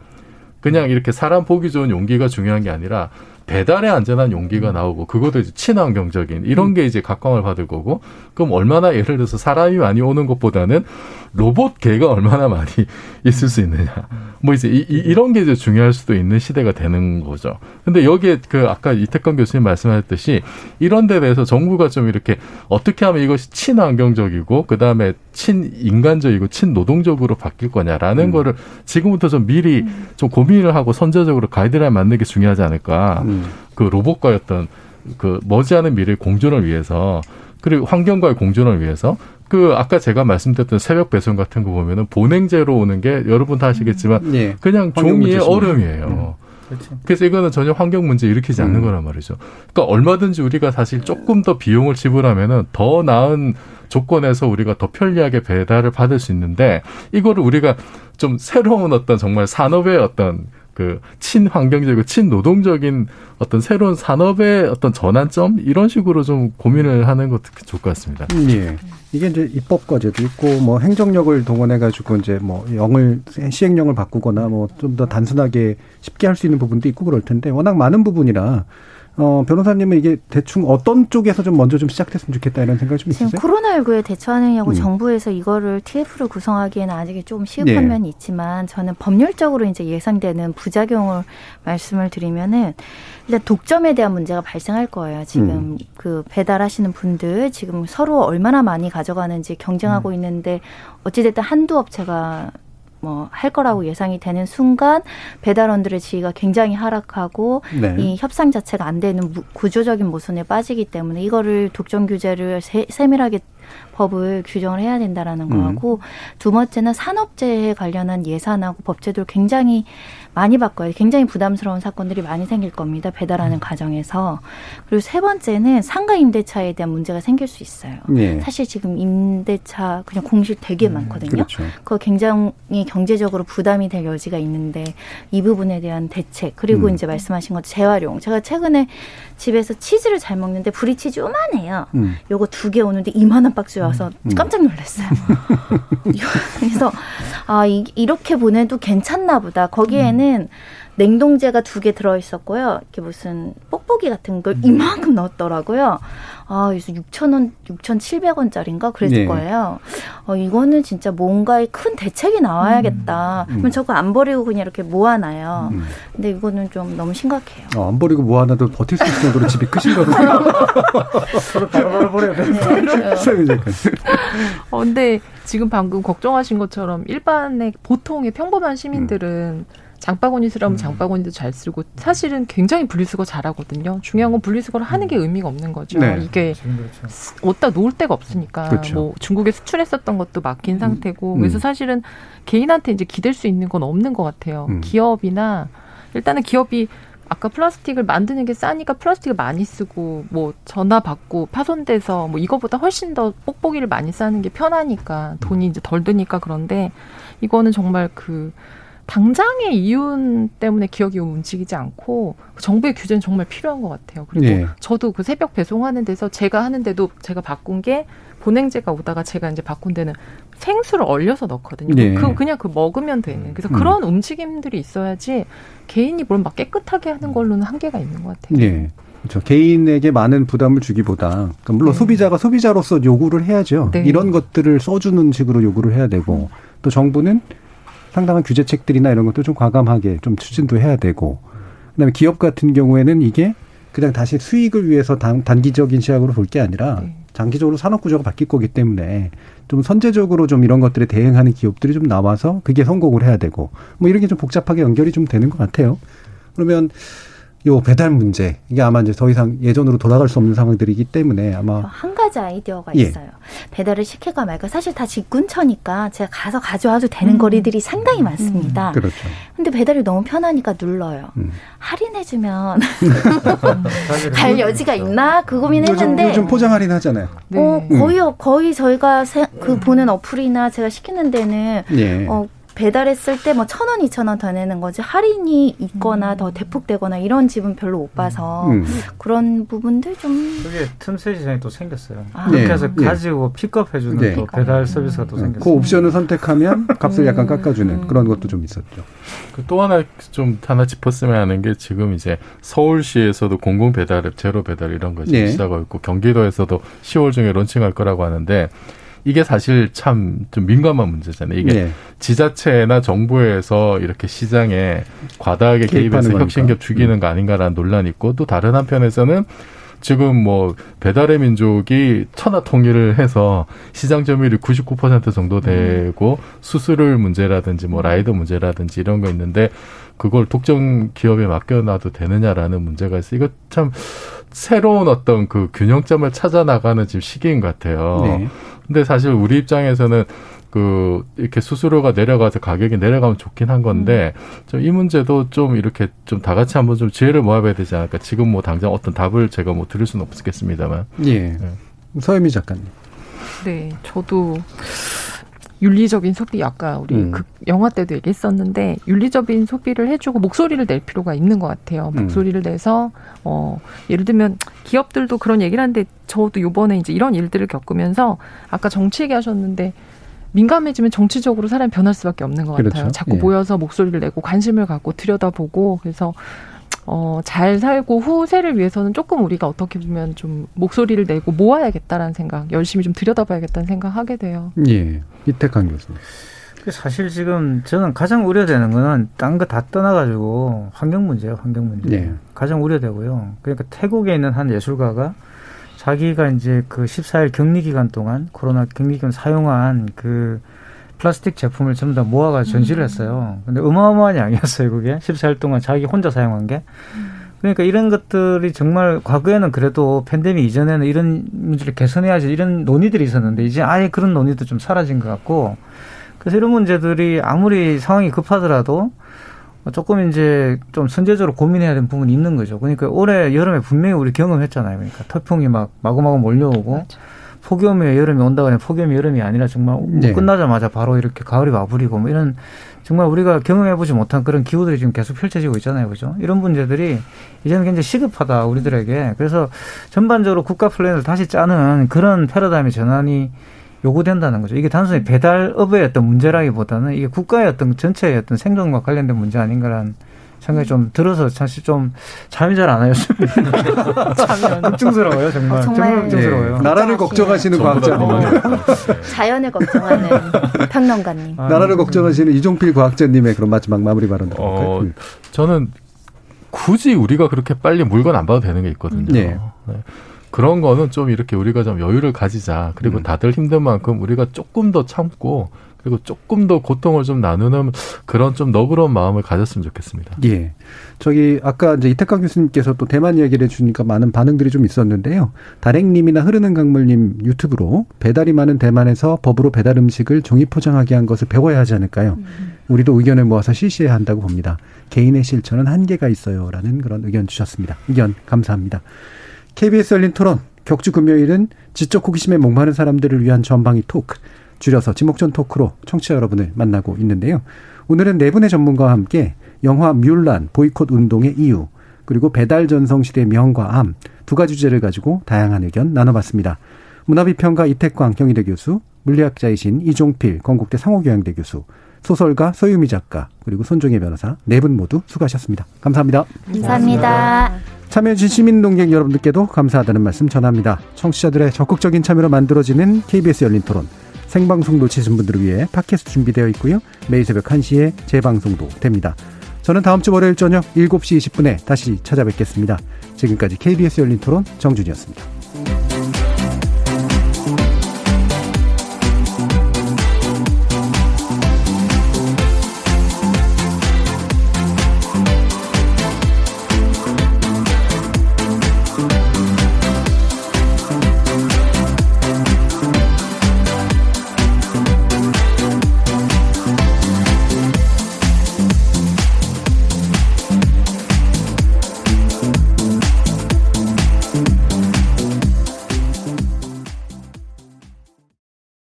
그냥 이렇게 사람 보기 좋은 용기가 중요한 게 아니라 배달의 안전한 용기가 나오고 그것도 이제 친환경적인 이런 게 이제 각광을 받을 거고 그럼 얼마나 예를 들어서 사람이 많이 오는 것보다는 로봇 개가 얼마나 많이 [LAUGHS] 있을 수 있느냐 뭐 이제 이, 이, 런 게 이제 중요할 수도 있는 시대가 되는 거죠. 근데 여기에 그 아까 이태권 교수님 말씀하셨듯이 이런 데 대해서 정부가 좀 이렇게 어떻게 하면 이것이 친환경적이고 그 다음에 친인간적이고 친노동적으로 바뀔 거냐라는 음. 거를 지금부터 좀 미리 음. 좀 고민을 하고 선제적으로 가이드라인 만드는 게 중요하지 않을까. 음. 그 로봇과의 어떤 그 머지않은 미래 공존을 위해서 그리고 환경과의 공존을 위해서 그 아까 제가 말씀드렸던 새벽 배송 같은 거 보면은 보냉제로 오는 게 여러분 다 아시겠지만 예. 그냥 종이의 얼음이에요. 음. 그렇죠. 그래서 이거는 전혀 환경 문제 일으키지 않는 음. 거란 말이죠. 그러니까 얼마든지 우리가 사실 조금 더 비용을 지불하면은 더 나은 조건에서 우리가 더 편리하게 배달을 받을 수 있는데 이거를 우리가 좀 새로운 어떤 정말 산업의 어떤 그 친환경적이고 친노동적인 어떤 새로운 산업의 어떤 전환점 이런 식으로 좀 고민을 하는 것도 좋을 것 같습니다. 예. 이게 이제 입법 과제도 있고 뭐 행정력을 동원해 가지고 이제 뭐 영을 시행령을 바꾸거나 뭐 좀 더 단순하게 쉽게 할 수 있는 부분도 있고 그럴 텐데 워낙 많은 부분이라 어, 변호사님은 이게 대충 어떤 쪽에서 좀 먼저 좀 시작됐으면 좋겠다 이런 생각이 좀 있으세요? 지금 코로나19에 대처하느냐고 음. 정부에서 이거를 TF를 구성하기에는 아직 조금 시급한 네. 면이 있지만 저는 법률적으로 이제 예상되는 부작용을 말씀을 드리면은 일단 독점에 대한 문제가 발생할 거예요. 지금 음. 그 배달하시는 분들 지금 서로 얼마나 많이 가져가는지 경쟁하고 음. 있는데 어찌됐든 한두 업체가 뭐 할 거라고 예상이 되는 순간 배달원들의 지위가 굉장히 하락하고 네. 이 협상 자체가 안 되는 구조적인 모순에 빠지기 때문에 이거를 독점 규제를 세, 세밀하게 법을 규정을 해야 된다라는 음. 거하고 두 번째는 산업재해 관련한 예산하고 법제도를 굉장히 많이 바꿔야 굉장히 부담스러운 사건들이 많이 생길 겁니다. 배달하는 음. 과정에서. 그리고 세 번째는 상가 임대차에 대한 문제가 생길 수 있어요. 네. 사실 지금 임대차 그냥 공실 되게 음, 많거든요. 그렇죠. 그거 굉장히 경제적으로 부담이 될 여지가 있는데 이 부분에 대한 대책 그리고 음. 이제 말씀하신 것 재활용. 제가 최근에 집에서 치즈를 잘 먹는데 브리치즈 요만해요. 음. 요거 두 개 오는데 이만한 박스에 와서 음. 깜짝 놀랐어요. [LAUGHS] [LAUGHS] 그래서 아 이, 이렇게 보내도 괜찮나 보다. 거기에는 음. 냉동재가 두 개 들어있었고요. 이렇게 무슨 뽁뽁이 같은 걸 음. 이만큼 넣었더라고요. 아, 그래서 6,000원, 6,700원짜리인가 그랬을 네. 거예요. 어, 이거는 진짜 뭔가의 큰 대책이 나와야겠다. 음. 그러면 저거 안 버리고 그냥 이렇게 모아놔요. 음. 근데 이거는 좀 너무 심각해요. 어, 안 버리고 모아놔도 버틸 수 있을 정도로 집이 크신 거군요. [LAUGHS] 서로 바로바로 버려야 돼. 네. [LAUGHS] [LAUGHS] 어, 근데 지금 방금 걱정하신 것처럼 일반의 보통의 평범한 시민들은 음. 장바구니 쓰라면 음. 장바구니도 잘 쓰고 사실은 굉장히 분리수거 잘하거든요. 중요한 건 분리수거를 하는 게 의미가 없는 거죠. 네. 이게 그렇죠. 어디다 놓을 데가 없으니까 그렇죠. 뭐 중국에 수출했었던 것도 막힌 음. 상태고 음. 그래서 사실은 개인한테 이제 기댈 수 있는 건 없는 것 같아요. 음. 기업이나 일단은 기업이 아까 플라스틱을 만드는 게 싸니까 플라스틱을 많이 쓰고 뭐 전화 받고 파손돼서 뭐 이거보다 훨씬 더 뽁뽁이를 많이 싸는 게 편하니까 돈이 이제 덜 드니까 그런데 이거는 정말 그 당장의 이윤 때문에 기억이 움직이지 않고 정부의 규제는 정말 필요한 것 같아요. 그리고 네. 저도 그 새벽 배송하는 데서 제가 하는데도 제가 바꾼 게 보냉제가 오다가 제가 이제 바꾼 데는 생수를 얼려서 넣거든요. 네. 그 그냥 그 먹으면 되는. 그래서 음. 그런 움직임들이 있어야지 개인이 뭘 막 깨끗하게 하는 걸로는 한계가 있는 것 같아요. 네. 그렇죠. 개인에게 많은 부담을 주기보다 그러니까 물론 네. 소비자가 소비자로서 요구를 해야죠. 네. 이런 것들을 써주는 식으로 요구를 해야 되고 또 정부는 상당한 규제책들이나 이런 것도 좀 과감하게 좀 추진도 해야 되고 그다음에 기업 같은 경우에는 이게 그냥 다시 수익을 위해서 단, 단기적인 시각으로 볼 게 아니라 네. 장기적으로 산업 구조가 바뀔 거기 때문에 좀 선제적으로 좀 이런 것들에 대응하는 기업들이 좀 나와서 그게 성공을 해야 되고 뭐 이런 게 좀 복잡하게 연결이 좀 되는 것 같아요. 그러면 요 배달 문제 이게 아마 이제 더 이상 예전으로 돌아갈 수 없는 상황들이기 때문에 아마 한 가지 아이디어가 예. 있어요. 배달을 시킬까 말까 사실 다 직근처니까 제가 가서 가져와도 되는 음. 거리들이 상당히 많습니다. 음. 그렇죠. 근데 배달이 너무 편하니까 눌러요. 음. 할인해주면 [LAUGHS] 갈 여지가 있나 그 고민했는데 요즘, 요즘 포장 할인 하잖아요. 네. 어 거의 거의 저희가 세, 그 보는 어플이나 제가 시키는 데는 예. 어 배달했을 때 뭐 천 원, 이천 원 더 내는 거지 할인이 있거나 음. 더 대폭되거나 이런 집은 별로 못 봐서 음. 그런 부분들 좀 그게 틈새 시장이 또 생겼어요. 아. 그렇게 해서 네. 가지고 픽업해주는 네. 또 배달 서비스가 또 생겼어요. 그 옵션을 선택하면 값을 음. 약간 깎아주는 그런 것도 좀 있었죠. 그 또 하나 좀 하나 짚었으면 하는 게 지금 이제 서울시에서도 공공 배달앱 제로 배달 이런 것이 네. 시작하고 있고 경기도에서도 10월 중에 론칭할 거라고 하는데 이게 사실 참 좀 민감한 문제잖아요. 이게 네. 지자체나 정부에서 이렇게 시장에 과다하게 개입해서 혁신기업 죽이는 음. 거 아닌가라는 논란이 있고 또 다른 한편에서는 지금 뭐 배달의 민족이 천하 통일을 해서 시장 점유율이 99% 정도 되고 음. 수수료 문제라든지 뭐 라이더 문제라든지 이런 거 있는데 그걸 독점 기업에 맡겨놔도 되느냐라는 문제가 있어. 이거 참 새로운 어떤 그 균형점을 찾아 나가는 지금 시기인 것 같아요. 네. 근데 사실 우리 입장에서는 그 이렇게 수수료가 내려가서 가격이 내려가면 좋긴 한 건데 음. 이 문제도 좀 이렇게 좀 다 같이 한번 좀 지혜를 모아봐야 되지 않을까. 지금 뭐 당장 어떤 답을 제가 뭐 드릴 수는 없겠습니다만. 예. 네. 서혜미 작가님. 네, 저도 윤리적인 소비 아까 우리 음. 그 영화 때도 얘기했었는데 윤리적인 소비를 해주고 목소리를 낼 필요가 있는 것 같아요. 음. 목소리를 내서 어 예를 들면 기업들도 그런 얘기를 하는데 저도 요번에 이제 이런 일들을 겪으면서 아까 정치 얘기하셨는데 민감해지면 정치적으로 사람이 변할 수밖에 없는 것 같아요. 그렇죠. 자꾸 예. 모여서 목소리를 내고 관심을 갖고 들여다보고 그래서 어, 잘 살고 후세를 위해서는 조금 우리가 어떻게 보면 좀 목소리를 내고 모아야겠다라는 생각, 열심히 좀 들여다봐야겠다는 생각 하게 돼요. 예. 이태강 교수님. 사실 지금 저는 가장 우려되는 거는 딴 거 다 떠나가지고 환경 문제예요, 환경 문제. 예. 가장 우려되고요. 그러니까 태국에 있는 한 예술가가 자기가 이제 그 14일 격리 기간 동안 코로나 격리 기간 사용한 그 플라스틱 제품을 전부 다 전시를 음. 했어요. 근데 어마어마한 양이었어요, 그게. 14일 동안 자기 혼자 사용한 게. 그러니까 이런 것들이 정말 과거에는 그래도 팬데믹 이전에는 이런 문제를 개선해야지 이런 논의들이 있었는데 이제 아예 그런 논의도 좀 사라진 것 같고 그래서 이런 문제들이 아무리 상황이 급하더라도 조금 이제 좀 선제적으로 고민해야 되는 부분이 있는 거죠. 그러니까 올해 여름에 분명히 우리 경험했잖아요. 그러니까 태풍이 막 마구마구 몰려오고 맞아. 폭염에 여름이 온다고 하면 폭염이 여름이 아니라 정말 네. 끝나자마자 바로 이렇게 가을이 와버리고 뭐 이런 정말 우리가 경험해보지 못한 그런 기후들이 지금 계속 펼쳐지고 있잖아요. 그죠? 이런 문제들이 이제는 굉장히 시급하다, 우리들에게. 그래서 전반적으로 국가 플랜을 다시 짜는 그런 패러다임의 전환이 요구된다는 거죠. 이게 단순히 배달업의 어떤 문제라기보다는 이게 국가의 어떤 전체의 어떤 생존과 관련된 문제 아닌가라는 생각이 좀 들어서 사실 좀 잠이 잘 안 와요. [LAUGHS] 참 걱정스러워요, 정말. 어, 정말, 걱정스러워요. 네. 나라를 걱정하시는 과학자님. [LAUGHS] 자연을 걱정하는 [LAUGHS] 평론가님. 아, 나라를 걱정하시는 이종필 과학자님의 그런 마지막 마무리 발언 들어볼까요? 어, 저는 굳이 우리가 그렇게 빨리 물건 안 봐도 되는 게 있거든요. 네. 네. 그런 거는 좀 이렇게 우리가 좀 여유를 가지자. 그리고 음. 다들 힘든 만큼 우리가 조금 더 참고 그리고 조금 더 고통을 좀 나누는 그런 좀 너그러운 마음을 가졌으면 좋겠습니다. 예. 저기 아까 이제 이태강 교수님께서 또 대만 이야기를 해주니까 많은 반응들이 좀 있었는데요. 다랭님이나 흐르는 강물님 유튜브로 배달이 많은 대만에서 법으로 배달 음식을 종이 포장하게 한 것을 배워야 하지 않을까요? 음. 우리도 의견을 모아서 실시해야 한다고 봅니다. 개인의 실천은 한계가 있어요라는 그런 의견 주셨습니다. 의견 감사합니다. KBS 열린 토론 격주 금요일은 지적 호기심에 목마른 사람들을 위한 전방위 토크 줄여서 지목전 토크로 청취자 여러분을 만나고 있는데요. 오늘은 네 분의 전문가와 함께 영화 뮬란 보이콧 운동의 이유 그리고 배달 전성 시대의 명과 암 두 가지 주제를 가지고 다양한 의견 나눠봤습니다. 문화비평가 이태광 경희대 교수, 물리학자이신 이종필 건국대 상호교양대 교수, 소설가 서유미 작가 그리고 손종혜 변호사 네 분 모두 수고하셨습니다. 감사합니다. 감사합니다. 참여해주신 시민동객 여러분들께도 감사하다는 말씀 전합니다. 청취자들의 적극적인 참여로 만들어지는 KBS 열린 토론. 생방송 놓치신 분들을 위해 팟캐스트 준비되어 있고요. 매일 새벽 1시에 재방송도 됩니다. 저는 다음 주 월요일 저녁 7시 20분에 다시 찾아뵙겠습니다. 지금까지 KBS 열린 토론 정준이었습니다.